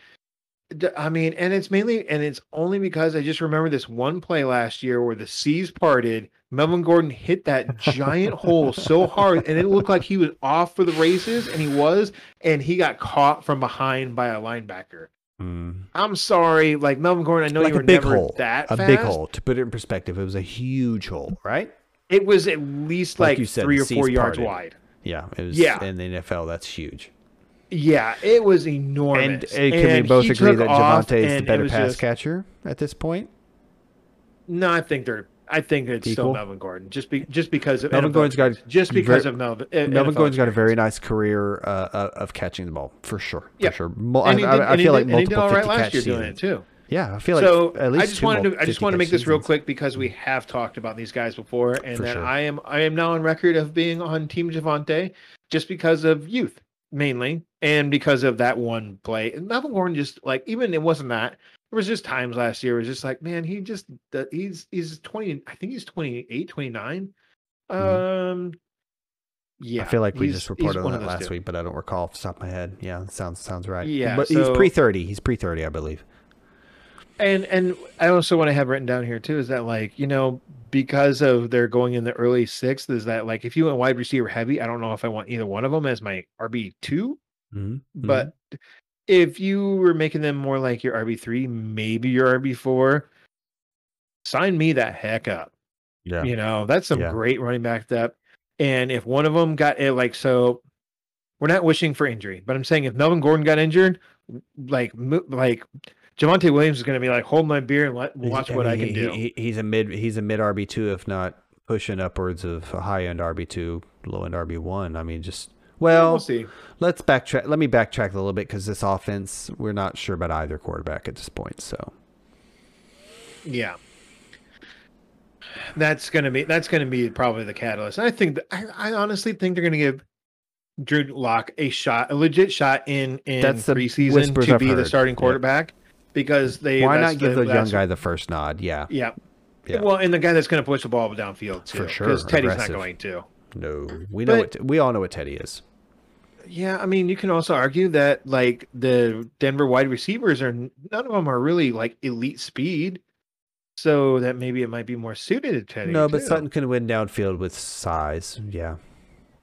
I mean, and it's mainly and it's only because I just remember this one play last year where the seas parted. Melvin Gordon hit that giant [LAUGHS] hole so hard, and it looked like he was off for the races, and he was, and he got caught from behind by a linebacker. Mm. I'm sorry, like Melvin Gordon. I know Like you a were big never hole. that A fast. big hole. To put it in perspective, it was a huge hole, right? It was at least Like like, you said, three or four yards parted. wide. Yeah, it was. Yeah. in the NFL, that's huge. Yeah, it was And enormous. uh, can we both agree that Javonte is the better pass just- catcher at this point? No, I think they're. I think it's Equal? still Melvin Gordon, just be, just because of Melvin NFL Gordon's got just because ver- of Melvin. uh, Melvin NFL Gordon's got a very nice career uh, uh, of catching the ball for sure. Yeah. For sure. I, did- I, I feel did- like and he did multiple all right last year doing it too. Yeah, I feel like so at least I just wanted to I just 50 want to make this real quick because we have talked about these guys before, and For that sure. I am I am now on record of being on Team Javonte just because of youth mainly, and because of that one play. And Melvin Gordon just like even it wasn't that. There was just times last year. It was just like man, he just he's he's twenty. I think he's 28, 29. Um, yeah, Mm-hmm. I feel like we just reported on that last two. week, but I don't recall off the top of my head. Yeah, sounds sounds right. Yeah, but he's pre thirty. He's pre thirty, I believe. And and I also want to have written down here too is that like you know because of they're going in the early sixth is that like if you went wide receiver heavy I don't know if I want either one of them as my RB 2 Mm-hmm. but if you were making them more like your RB three maybe your RB four sign me that heck up yeah, you know that's some Yeah. great running back depth and if one of them got it like so we're not wishing for injury but I'm saying if Melvin Gordon got injured like like Javonte Williams is going to be like hold my beer and let watch what I mean, can he- do. he- he's a mid. He's a mid RB two, if not pushing upwards of a high end RB two, low end RB one. I mean, just well, we'll see. let's backtrack. Let me backtrack a little bit because this offense, we're not sure about either quarterback at this point. So Yeah, that's gonna be that's gonna be probably the catalyst. I think that, I, I honestly think they're gonna give Drew Lock a shot, a legit shot in in That's the preseason to I've be the starting quarterback because they why not give the, young guy the first nod? Yeah, Yeah. Yeah. Well, and the guy that's going to push the ball downfield too, For sure, because Teddy's aggressive. not going to. no, we know But- what we all know what Teddy is. Yeah, I mean, you can also argue that like the Denver wide receivers are none of them are really like elite speed, so that maybe it might be more suited to Teddy. No, but too. Sutton can win downfield with size. Yeah,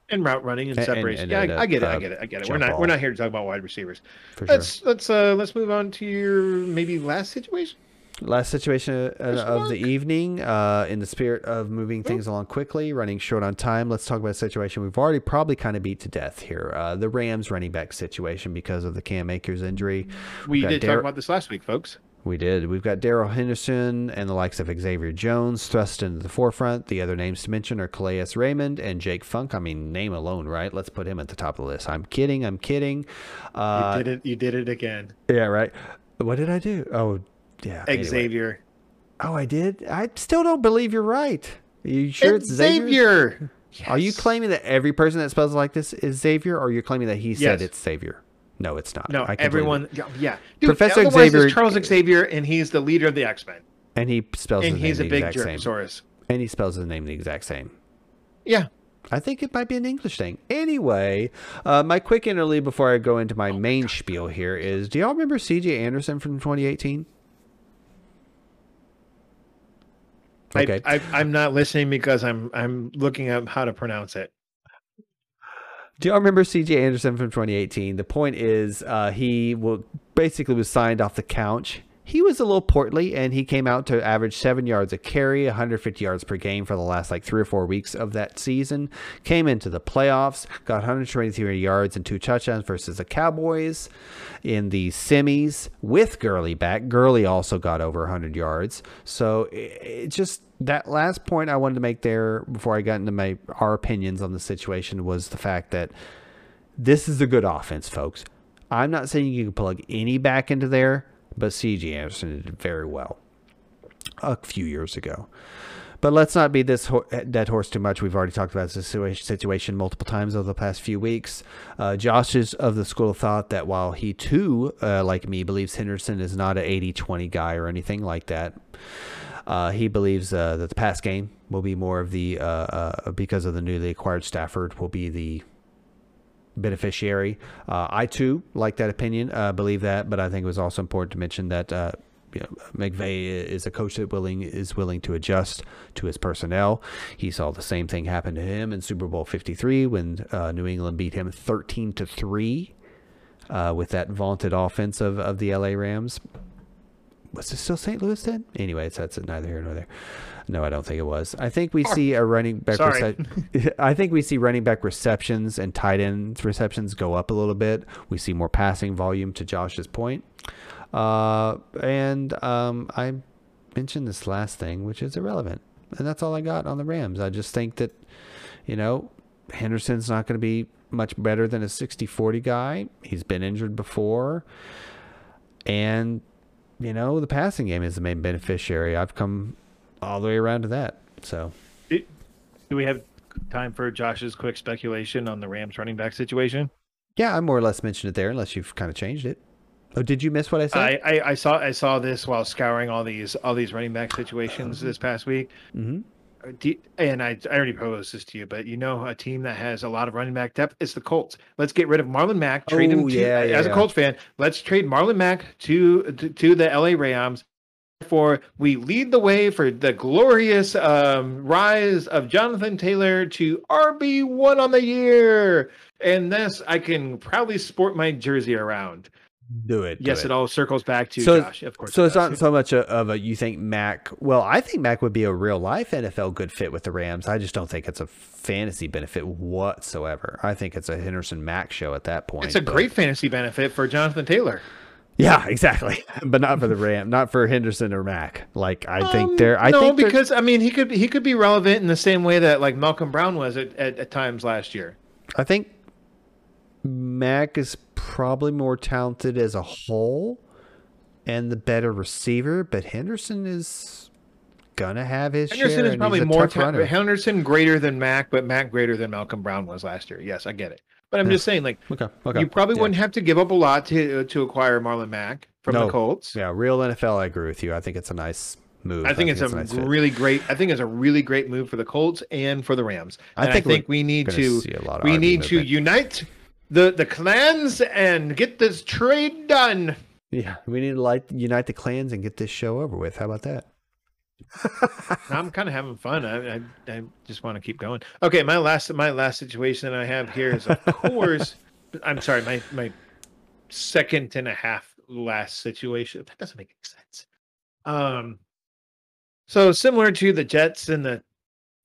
and route running and And- and- separation. and yeah, I, get it. I uh, get it. I get it. We're not ball. we're not here to talk about wide receivers. for. Let's let's uh let's move on to your maybe last situation. Last situation uh, of the evening, uh, in the spirit of moving things along quickly, running short on time, let's talk about a situation we've already probably kind of beat to death here. Uh, the Rams running back situation because of the Cam Akers injury. We did Dar- talk about this last week, folks. We did. We've got Darrell Henderson and the likes of Xavier Jones thrust into the forefront. The other names to mention are Calais Raymond and Jake Funk. I mean, name alone, right? Let's put him at the top of the list. I'm kidding. I'm kidding. Uh, you did it. You did it again, yeah, right. What did I do? Oh, yeah. anyway. Xavier. Oh, I did. I still don't believe you're right. Are you sure it's Xavier? Xavier. Are you claiming that every person that spells like this is Xavier, or are you're claiming that he said Yes. it's Xavier? No, it's not. No, I everyone. Yeah, yeah. Dude, Professor otherwise it's Xavier- Charles Xavier, and he's the leader of the X Men, and he spells and his he's a name the big exact same. jerkosaurus. And he spells his name the exact same. Yeah. I think it might be an English thing. Anyway, uh, my quick interlude before I go into my main spiel here is: Do y'all remember C.J. Anderson from 2018? Okay. I, I, I'm not listening because I'm I'm looking up how to pronounce it. Do y'all remember C.J. Anderson from 2018? The point is, uh, he will basically was signed off the couch. He was a little portly, and he came out to average seven yards a carry, 150 yards per game for the last like three or four weeks of that season. Came into the playoffs, got 123 yards and two touchdowns versus the Cowboys in the semis with Gurley back. Gurley also got over 100 yards. So it, it just that last point I wanted to make there before I got into my our opinions on the situation was the fact that this is a good offense, folks. I'm not saying you can plug any back into there, but C.J. Anderson did very well a few years ago. But let's not be this ho- dead horse too much. We've already talked about this situa- situation multiple times over the past few weeks. Uh, Josh is of the school of thought that while he too, uh, like me, believes Henderson is not an 80 20 guy or anything like that, uh, he believes uh, that the pass game will be more of the, uh, uh, because of the newly acquired Stafford, will be the beneficiary. Uh, I too like that opinion, uh, believe that, but I think it was also important to mention that you know, McVay is a coach that willing is willing to adjust to his personnel. He saw the same thing happen to him in Super Bowl Fifty Three when uh, New England beat him thirteen to three. with that vaunted offense of, of the LA Rams. Was it still St. Louis then? Anyways, that's it, neither here nor there. No, I don't think it was. I think we see a running back. Rece- [LAUGHS] [LAUGHS] I think we see running back receptions and tight ends receptions go up a little bit. We see more passing volume. To Josh's point, uh, and um, I mentioned this last thing, which is irrelevant, and that's all I got on the Rams. I just think that you know Henderson's not going to be much better than a 60-40 guy. He's been injured before, and you know the passing game is the main beneficiary. I've come all the way around to that. So Do we have time for Josh's quick speculation on the Rams running back situation? yeah, I more or less mentioned it there, unless you've kind of changed it. Oh, did you miss what I said? I, I, I saw I saw this while scouring all these all these running back situations this past week. Mm hmm And I, I already posed this to you, but you know, a team that has a lot of running back depth is the Colts. Let's get rid of Marlon Mack, trade him Oh, to, yeah, yeah, as a. Colts fan. Let's trade Marlon Mack to, to to the LA Rams. For we lead the way for the glorious um, rise of Jonathan Taylor to RB one on the year, and this I can proudly sport my jersey around. Do it. do Yes, it. all circles back to So- Josh. Of course, So it it's does. not so much a, of a you think Mack. Well, I think Mack would be a real life NFL good fit with the Rams. I just don't think it's a fantasy benefit whatsoever. I think it's a Henderson Mack show at that point. It's a but- great fantasy benefit for Jonathan Taylor. Yeah, [LAUGHS] exactly. But not for the Ram, not for Henderson or Mack. Like I think Um, they're. I no, think because I mean he could he could be relevant in the same way that like Malcolm Brown was at, at, at times last year. I think Mack is probably more talented as a whole and the better receiver, but Henderson is gonna have his share. Henderson share. is probably more ta- Henderson greater than Mack, but Mack greater than Malcolm Brown was last year. Yes, I get it. But I'm Yeah. just saying, like Okay, okay. you probably Yeah. wouldn't have to give up a lot to uh, to acquire Marlon Mack from No. the Colts. Yeah, real NFL. I agree with you. I think it's a nice move. I think it's a nice fit. really great. I think it's a really great move for the Colts and for the Rams. I think I think we need gonna see a lot of we need to unite the the clans and get this trade done. Yeah, we need to unite the clans and get this show over with. How about that? [LAUGHS] I'm kind of having fun. I, I, I just want to keep going. Okay, my last my last situation I have here is of course. [LAUGHS] I'm sorry, my my second and a half last situation. That doesn't make any sense. Um, so similar to the Jets and the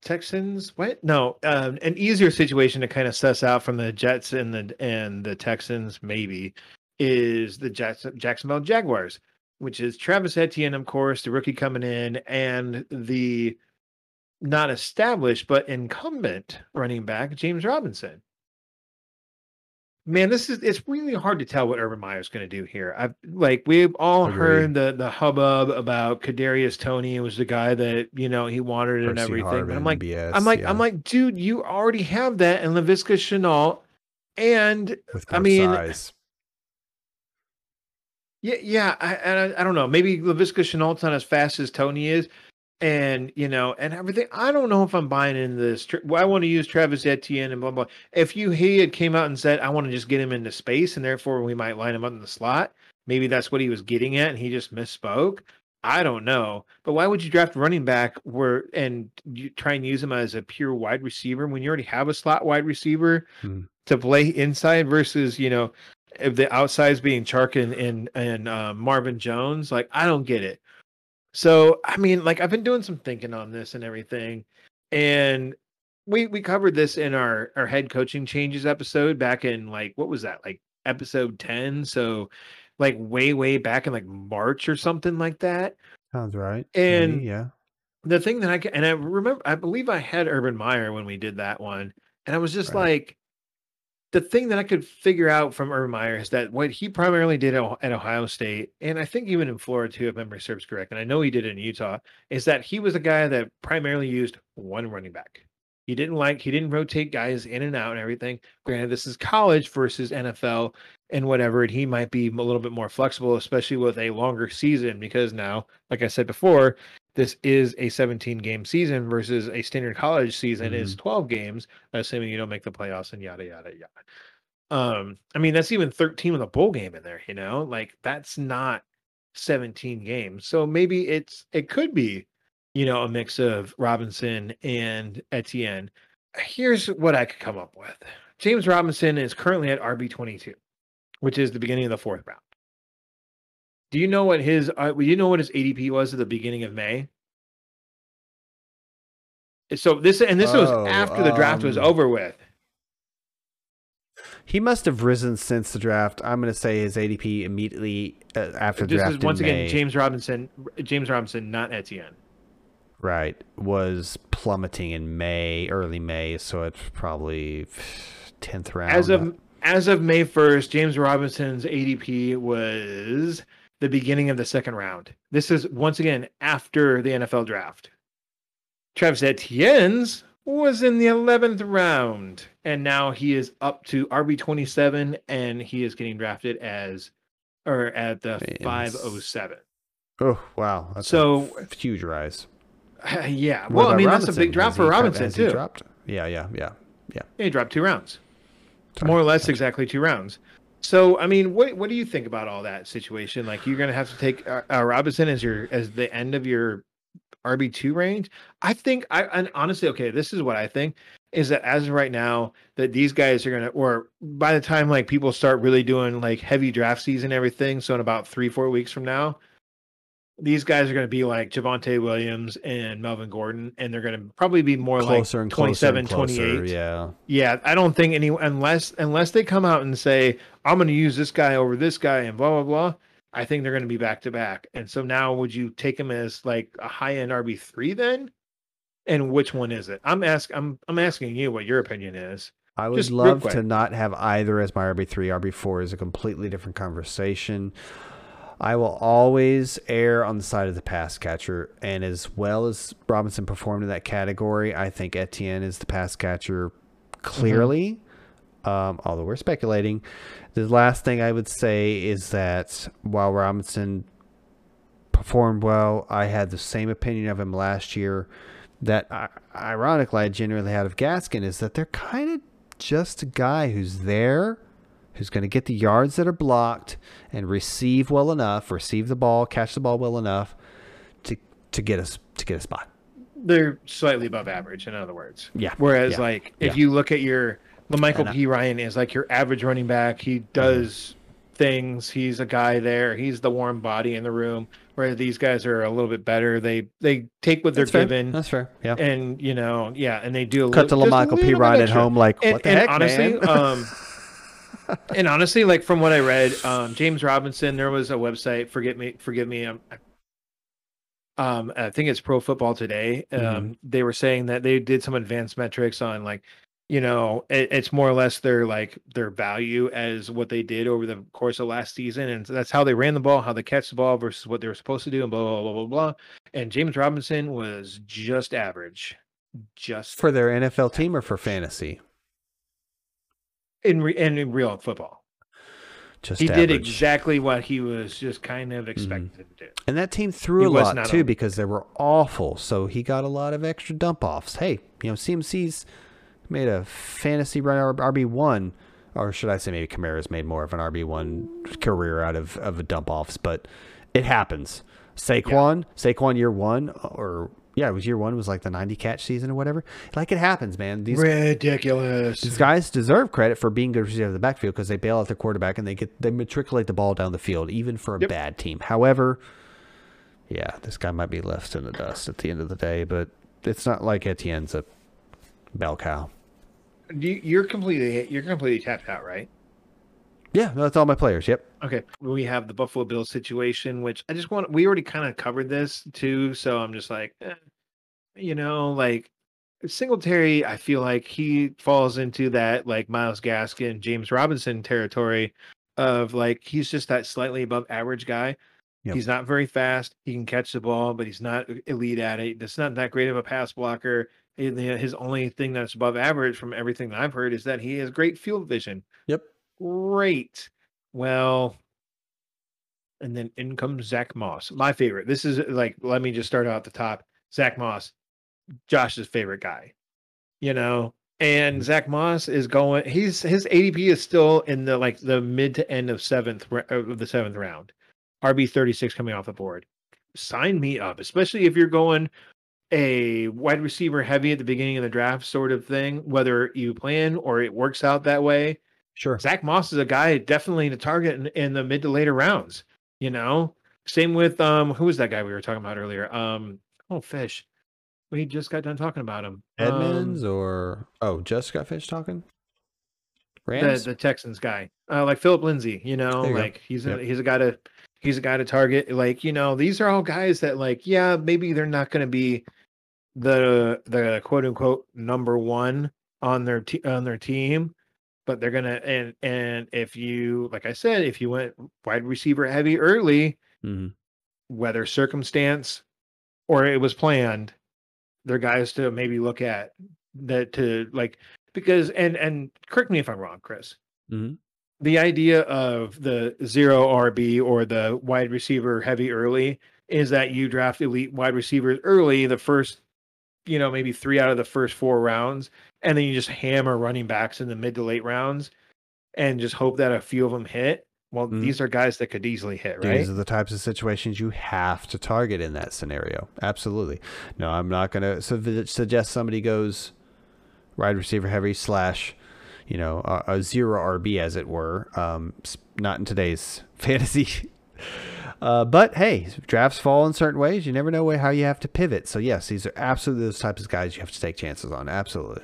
Texans. What? No, um, an easier situation to kind of suss out from the Jets and the and the Texans maybe is the Jets, Jacksonville Jaguars, which is Travis Etienne, of course, the rookie coming in, and the not established but incumbent running back James Robinson. Man, this is it's really hard to tell what Urban Meyer's going to do here. I've like we've all Agreed. heard the the hubbub about Kadarius Toney was the guy that you know he wanted and everything. But I'm like, BS, I'm like, yeah, I'm like, dude, you already have that in Laviska Shenault, and I mean, size. yeah, yeah. I, I, I don't know. Maybe Laviska Shenault's not as fast as Toney is, and you know, and everything. I don't know if I'm buying into this. Well, I want to use Travis Etienne and blah blah. If you he had came out and said, I want to just get him into space, and therefore we might line him up in the slot. Maybe that's what he was getting at, and he just misspoke. I don't know, but why would you draft running back where and you try and use him as a pure wide receiver when you already have a slot wide receiver Hmm. to play inside versus you know if the outsides being Chark and and, and uh, Marvin Jones? Like I don't get it. So I mean, like I've been doing some thinking on this and everything, and we we covered this in our our head coaching changes episode back in like what was that like episode ten? So like way way back in like March or something like that. Sounds right. and- Maybe, yeah, The thing that I and I remember, I believe I had Urban Meyer when we did that one, and I was just Right. like, the thing that I could figure out from Urban Meyer is that what he primarily did at, Ohio State, and I think even in Florida too, if memory serves correct, and I know he did it in Utah, is that he was a guy that primarily used one running back. He didn't like he didn't rotate guys in and out and everything. Granted, this is college versus NFL and whatever, and he might be a little bit more flexible, especially with a longer season, because now, like I said before, this is a 17 game season versus a standard college season is 12 games, assuming you don't make the playoffs and yada yada yada. Um, I mean that's even 13 with a bowl game in there, you know, like that's not 17 games. So maybe it's it could be, you know, a mix of Robinson and Etienne. Here's what I could come up with. James Robinson is currently at RB 22. which is the beginning of the fourth round. Do you know what his uh, do you know what his ADP was at the beginning of May? So this and this Oh, was after the draft was um, over with. He must have risen since the draft. I'm going to say his ADP immediately uh, after the This draft. is once in again May, James Robinson, James Robinson, not Etienne. Right was plummeting in May, early May, so it's probably tenth round. As of as of May first, James Robinson's ADP was the beginning of the second round. This is once again after the NFL draft. Travis Etienne's was in the eleventh round, and now he is up to RB twenty seven, and he is getting drafted as or at the five oh seven. oh wow, that's So a huge rise. [LAUGHS] yeah, What well, I mean that's a big drop for Robinson too. dropped? Yeah, yeah, yeah, yeah. Yeah, he dropped two rounds. Sorry. More or less exactly two rounds. So, I mean, what what do you think about all that situation? Like, you're gonna have to take uh, uh, Robinson as your as the end of your RB two range. I think I and honestly, okay, this is what I think is that as of right now, that these guys are gonna, or by the time like people start really doing like heavy draft season and everything, so in about three four weeks from now, these guys are gonna be like Javonte Williams and Melvin Gordon, and they're gonna probably be more Closer like and closer 27, and closer. 28. Yeah, Yeah, I don't think any unless unless they come out and say I'm going to use this guy over this guy and blah blah blah. I think they're going to be back to back. And so now, would you take him as like a high end RB three then? And which one is it? I'm ask I'm I'm asking you what your opinion is. I would Just love to not have either as my RB three. RB four is a completely different conversation. I will always err on the side of the pass catcher, and as well as Robinson performed in that category, I think Etienne is the pass catcher clearly. Um, although we're speculating, the last thing I would say is that while Robinson performed well, I had the same opinion of him last year. That I, ironically I generally had of Gaskin is that they're kind of just a guy who's there, who's going to get the yards that are blocked and receive well enough, receive the ball, catch the ball well enough to to get us to get a spot. They're slightly above average, in other words. Yeah. Whereas, yeah, like, if yeah. you look at your Michael P. Ryan is like your average running back. He does things. He's a guy there. He's the warm body in the room. Where these guys are a little bit better. They they take what they're That's fair. given. That's fair. Yeah. and you know, yeah, and they do a Cut to little, just a La'Mical Perine at home, like And, what the and heck, honestly, man? um, [LAUGHS] and honestly, like from what I read, um, James Robinson, there was a website. Forget me, forgive me. Um, um, I think it's Pro Football Today. Um, Mhm. they were saying that they did some advanced metrics on like, you know, it, it's more or less their like their value as what they did over the course of last season, and so that's how they ran the ball, how they catch the ball versus what they were supposed to do, and blah blah blah blah blah. And James Robinson was just average, just for their NFL team or for fantasy? In re- and in real football. Just He did average. Mm-hmm. exactly what he was just kind of expected to do. And that team threw He a lot too on- because they were awful. So he got a lot of extra dump offs. Hey, you know, CMC's made a fantasy run RB one, or should I say maybe Kamara's made more of an RB one career out of of dump offs, but it happens. Saquon, Saquon year one, or yeah, it was year one was like the ninety catch season or whatever. Like it happens, man. These Ridiculous. these guys deserve credit for being good receivers of the backfield because they bail out their quarterback and they get they matriculate the ball down the field, even for a Yep. bad team. However, yeah, this guy might be left in the dust at the end of the day, but it's not like Etienne's a bell cow. You're completely you're completely tapped out, right? Yeah, no, that's all my players. Yep. Okay. We have the Buffalo Bills situation, which I just want. We already kind of covered this too, so I'm just like, eh, you know, like Singletary. I feel like he falls into that like Myles Gaskin, James Robinson territory of like he's just that slightly above average guy. Yep. He's not very fast. He can catch the ball, but he's not elite at it. That's not that great of a pass blocker. His only thing that's above average from everything that I've heard is that he has great field vision. Yep. Great. Well, and then in comes Zach Moss, my favorite. This is like, let me just start out at the top. Zach Moss, Josh's favorite guy, you know. And mm. Zach Moss is going. He's his ADP is still in the like the mid to end of seventh of the seventh round. RB thirty six coming off the board. Sign me up, especially if you're going a wide receiver heavy at the beginning of the draft sort of thing. Whether you plan or it works out that way, Sure. Zach Moss is a guy definitely to target in, in the mid to later rounds. You know, same with um, who was that guy we were talking about earlier? Um, oh, Fish. We just got done talking about him. Edmonds Um, or oh, just got Fish talking. the Rams. the Texans guy, uh, like Phillip Lindsay. You know, There you go. like he's a Yep. he's a guy to he's a guy to target. Like you know, these are all guys that like yeah, maybe they're not going to be the the quote unquote number one on their te- on their team, but they're gonna and and if you like I said, if you went wide receiver heavy early, Mhm. whether circumstance or it was planned, they're guys to maybe look at that to like because and and correct me if I'm wrong, Chris. Mhm. The idea of the zero RB or the wide receiver heavy early is that you draft elite wide receivers early, the first, you know, maybe three out of the first four rounds, and then you just hammer running backs in the mid to late rounds and just hope that a few of them hit. Well, Mhm. these are guys that could easily hit, right? These are the types of situations you have to target in that scenario. Absolutely. No, I'm not going to su- suggest somebody goes wide receiver heavy slash, you know, a, a zero RB as it were. Um, not in today's [LAUGHS] fantasy. Uh, but hey, drafts fall in certain ways. You never know how you have to pivot. So yes, these are absolutely those types of guys you have to take chances on. Absolutely.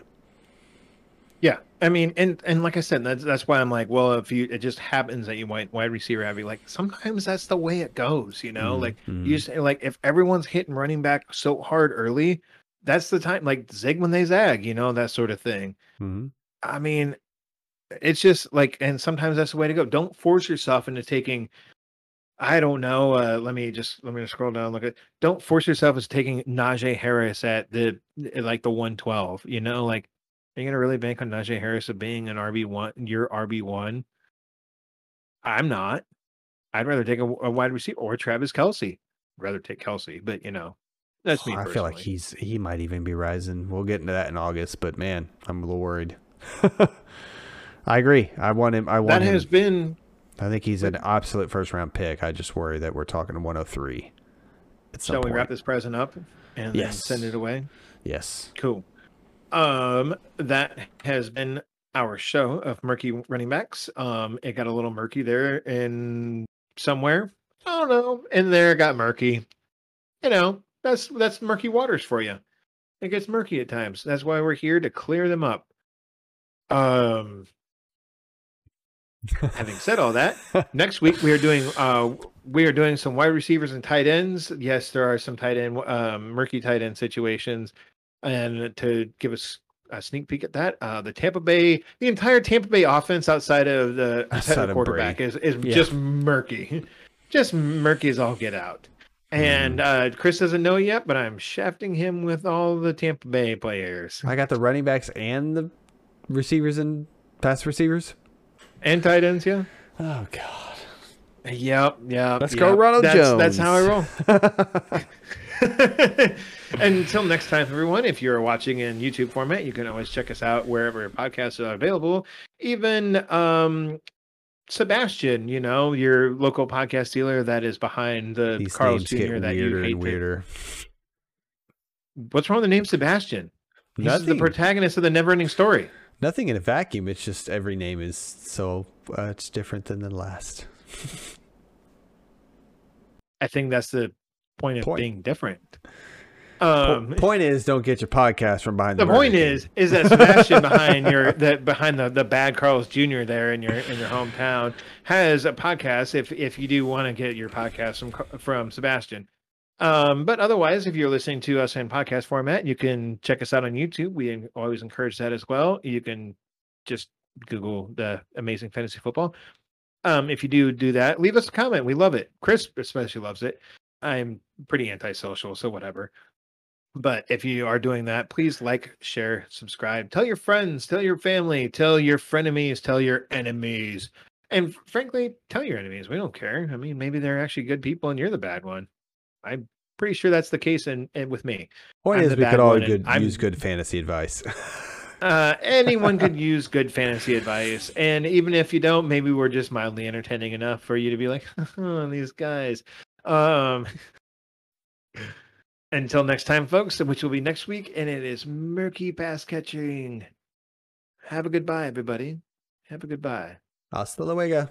Yeah, I mean, and and like I said, that's that's why I'm like, well, if you it just happens that you wide wide receiver heavy, like sometimes that's the way it goes, you know. Mhm, Like you just like if everyone's hitting running back so hard early, that's the time. Like zig when they zag, you know, that sort of thing. Mhm. I mean, it's just like, and sometimes that's the way to go. Don't force yourself into taking. I don't know. Uh, let me just let me just scroll down. Look at. Don't force yourself as taking Najee Harris at the at like the one twelve. You know, like are you gonna really bank on Najee Harris of being an RB one? Your RB one. I'm not. I'd rather take a, a wide receiver or Travis Kelce. rather take Kelsey, but you know, that's me. Oh, I feel like he's he might even be rising. We'll get into that in August, but man, I'm a little worried. [LAUGHS] I agree. I want him. I want that him. has been I think he's an absolute first round pick. I just worry that we're talking 103. At some Shall we point. wrap this present up and Yes. send it away? Yes. Cool. Um, that has been our show of murky running backs. Um, it got a little murky there in somewhere. I don't know. In there it got murky. You know, that's that's murky waters for you. It gets murky at times. That's why we're here to clear them up. Um having said all that, [LAUGHS] next week we are doing uh we are doing some wide receivers and tight ends. Yes, there are some tight end um, murky tight end situations, and to give us a sneak peek at that, uh, the Tampa Bay, the entire Tampa Bay offense outside of the outside, of quarterback Brady. is is Yeah. just murky, [LAUGHS] just murky as all get out. Mm-hmm. And uh, Chris doesn't know yet, but I'm shafting him with all the Tampa Bay players I got the running backs and the receivers and pass receivers. and tight ends. Yeah. Oh God. Yep, yep. Let's go, yep. Ronald that's, That's how I roll. [LAUGHS] [LAUGHS] Until next time, everyone, if you're watching in YouTube format, you can always check us out wherever podcasts are available. Even um, Sebastian, you know, your local podcast dealer that is behind the These Carl's Jr. that you weirder hate. and to- weirder. What's wrong with the name Sebastian? He's the protagonist of the never-ending story. Nothing in a vacuum. It's just every name is so uh, it's different than the last. [LAUGHS] I think that's the point of Point. being different. Um, point is, don't get your podcast from behind the. the point is is that Sebastian [LAUGHS] behind your the behind the, the bad Carlos Jr. there in your in your hometown has a podcast if if you do want to get your podcast from from Sebastian. Um, but otherwise, if you're listening to us in podcast format, you can check us out on YouTube. We always encourage that as well. You can just Google the Amazing Fantasy Football. Um, if you do do that, leave us a comment. We love it. Chris especially loves it. I'm pretty antisocial, so whatever. But if you are doing that, please like, share, subscribe, tell your friends, tell your family, tell your frenemies, tell your enemies. And frankly, tell your enemies. We don't care. I mean, maybe they're actually good people and you're the bad one. I'm pretty sure that's the case in, in with me. Point I'm is, we could all good, use good fantasy advice. [LAUGHS] Uh, anyone could use good fantasy advice. And even if you don't, maybe we're just mildly entertaining enough for you to be like, [LAUGHS] oh, these guys. Um, [LAUGHS] until next time, folks, which will be next week, and it is murky pass catching. Have a goodbye, everybody. Have a goodbye. Hasta luego.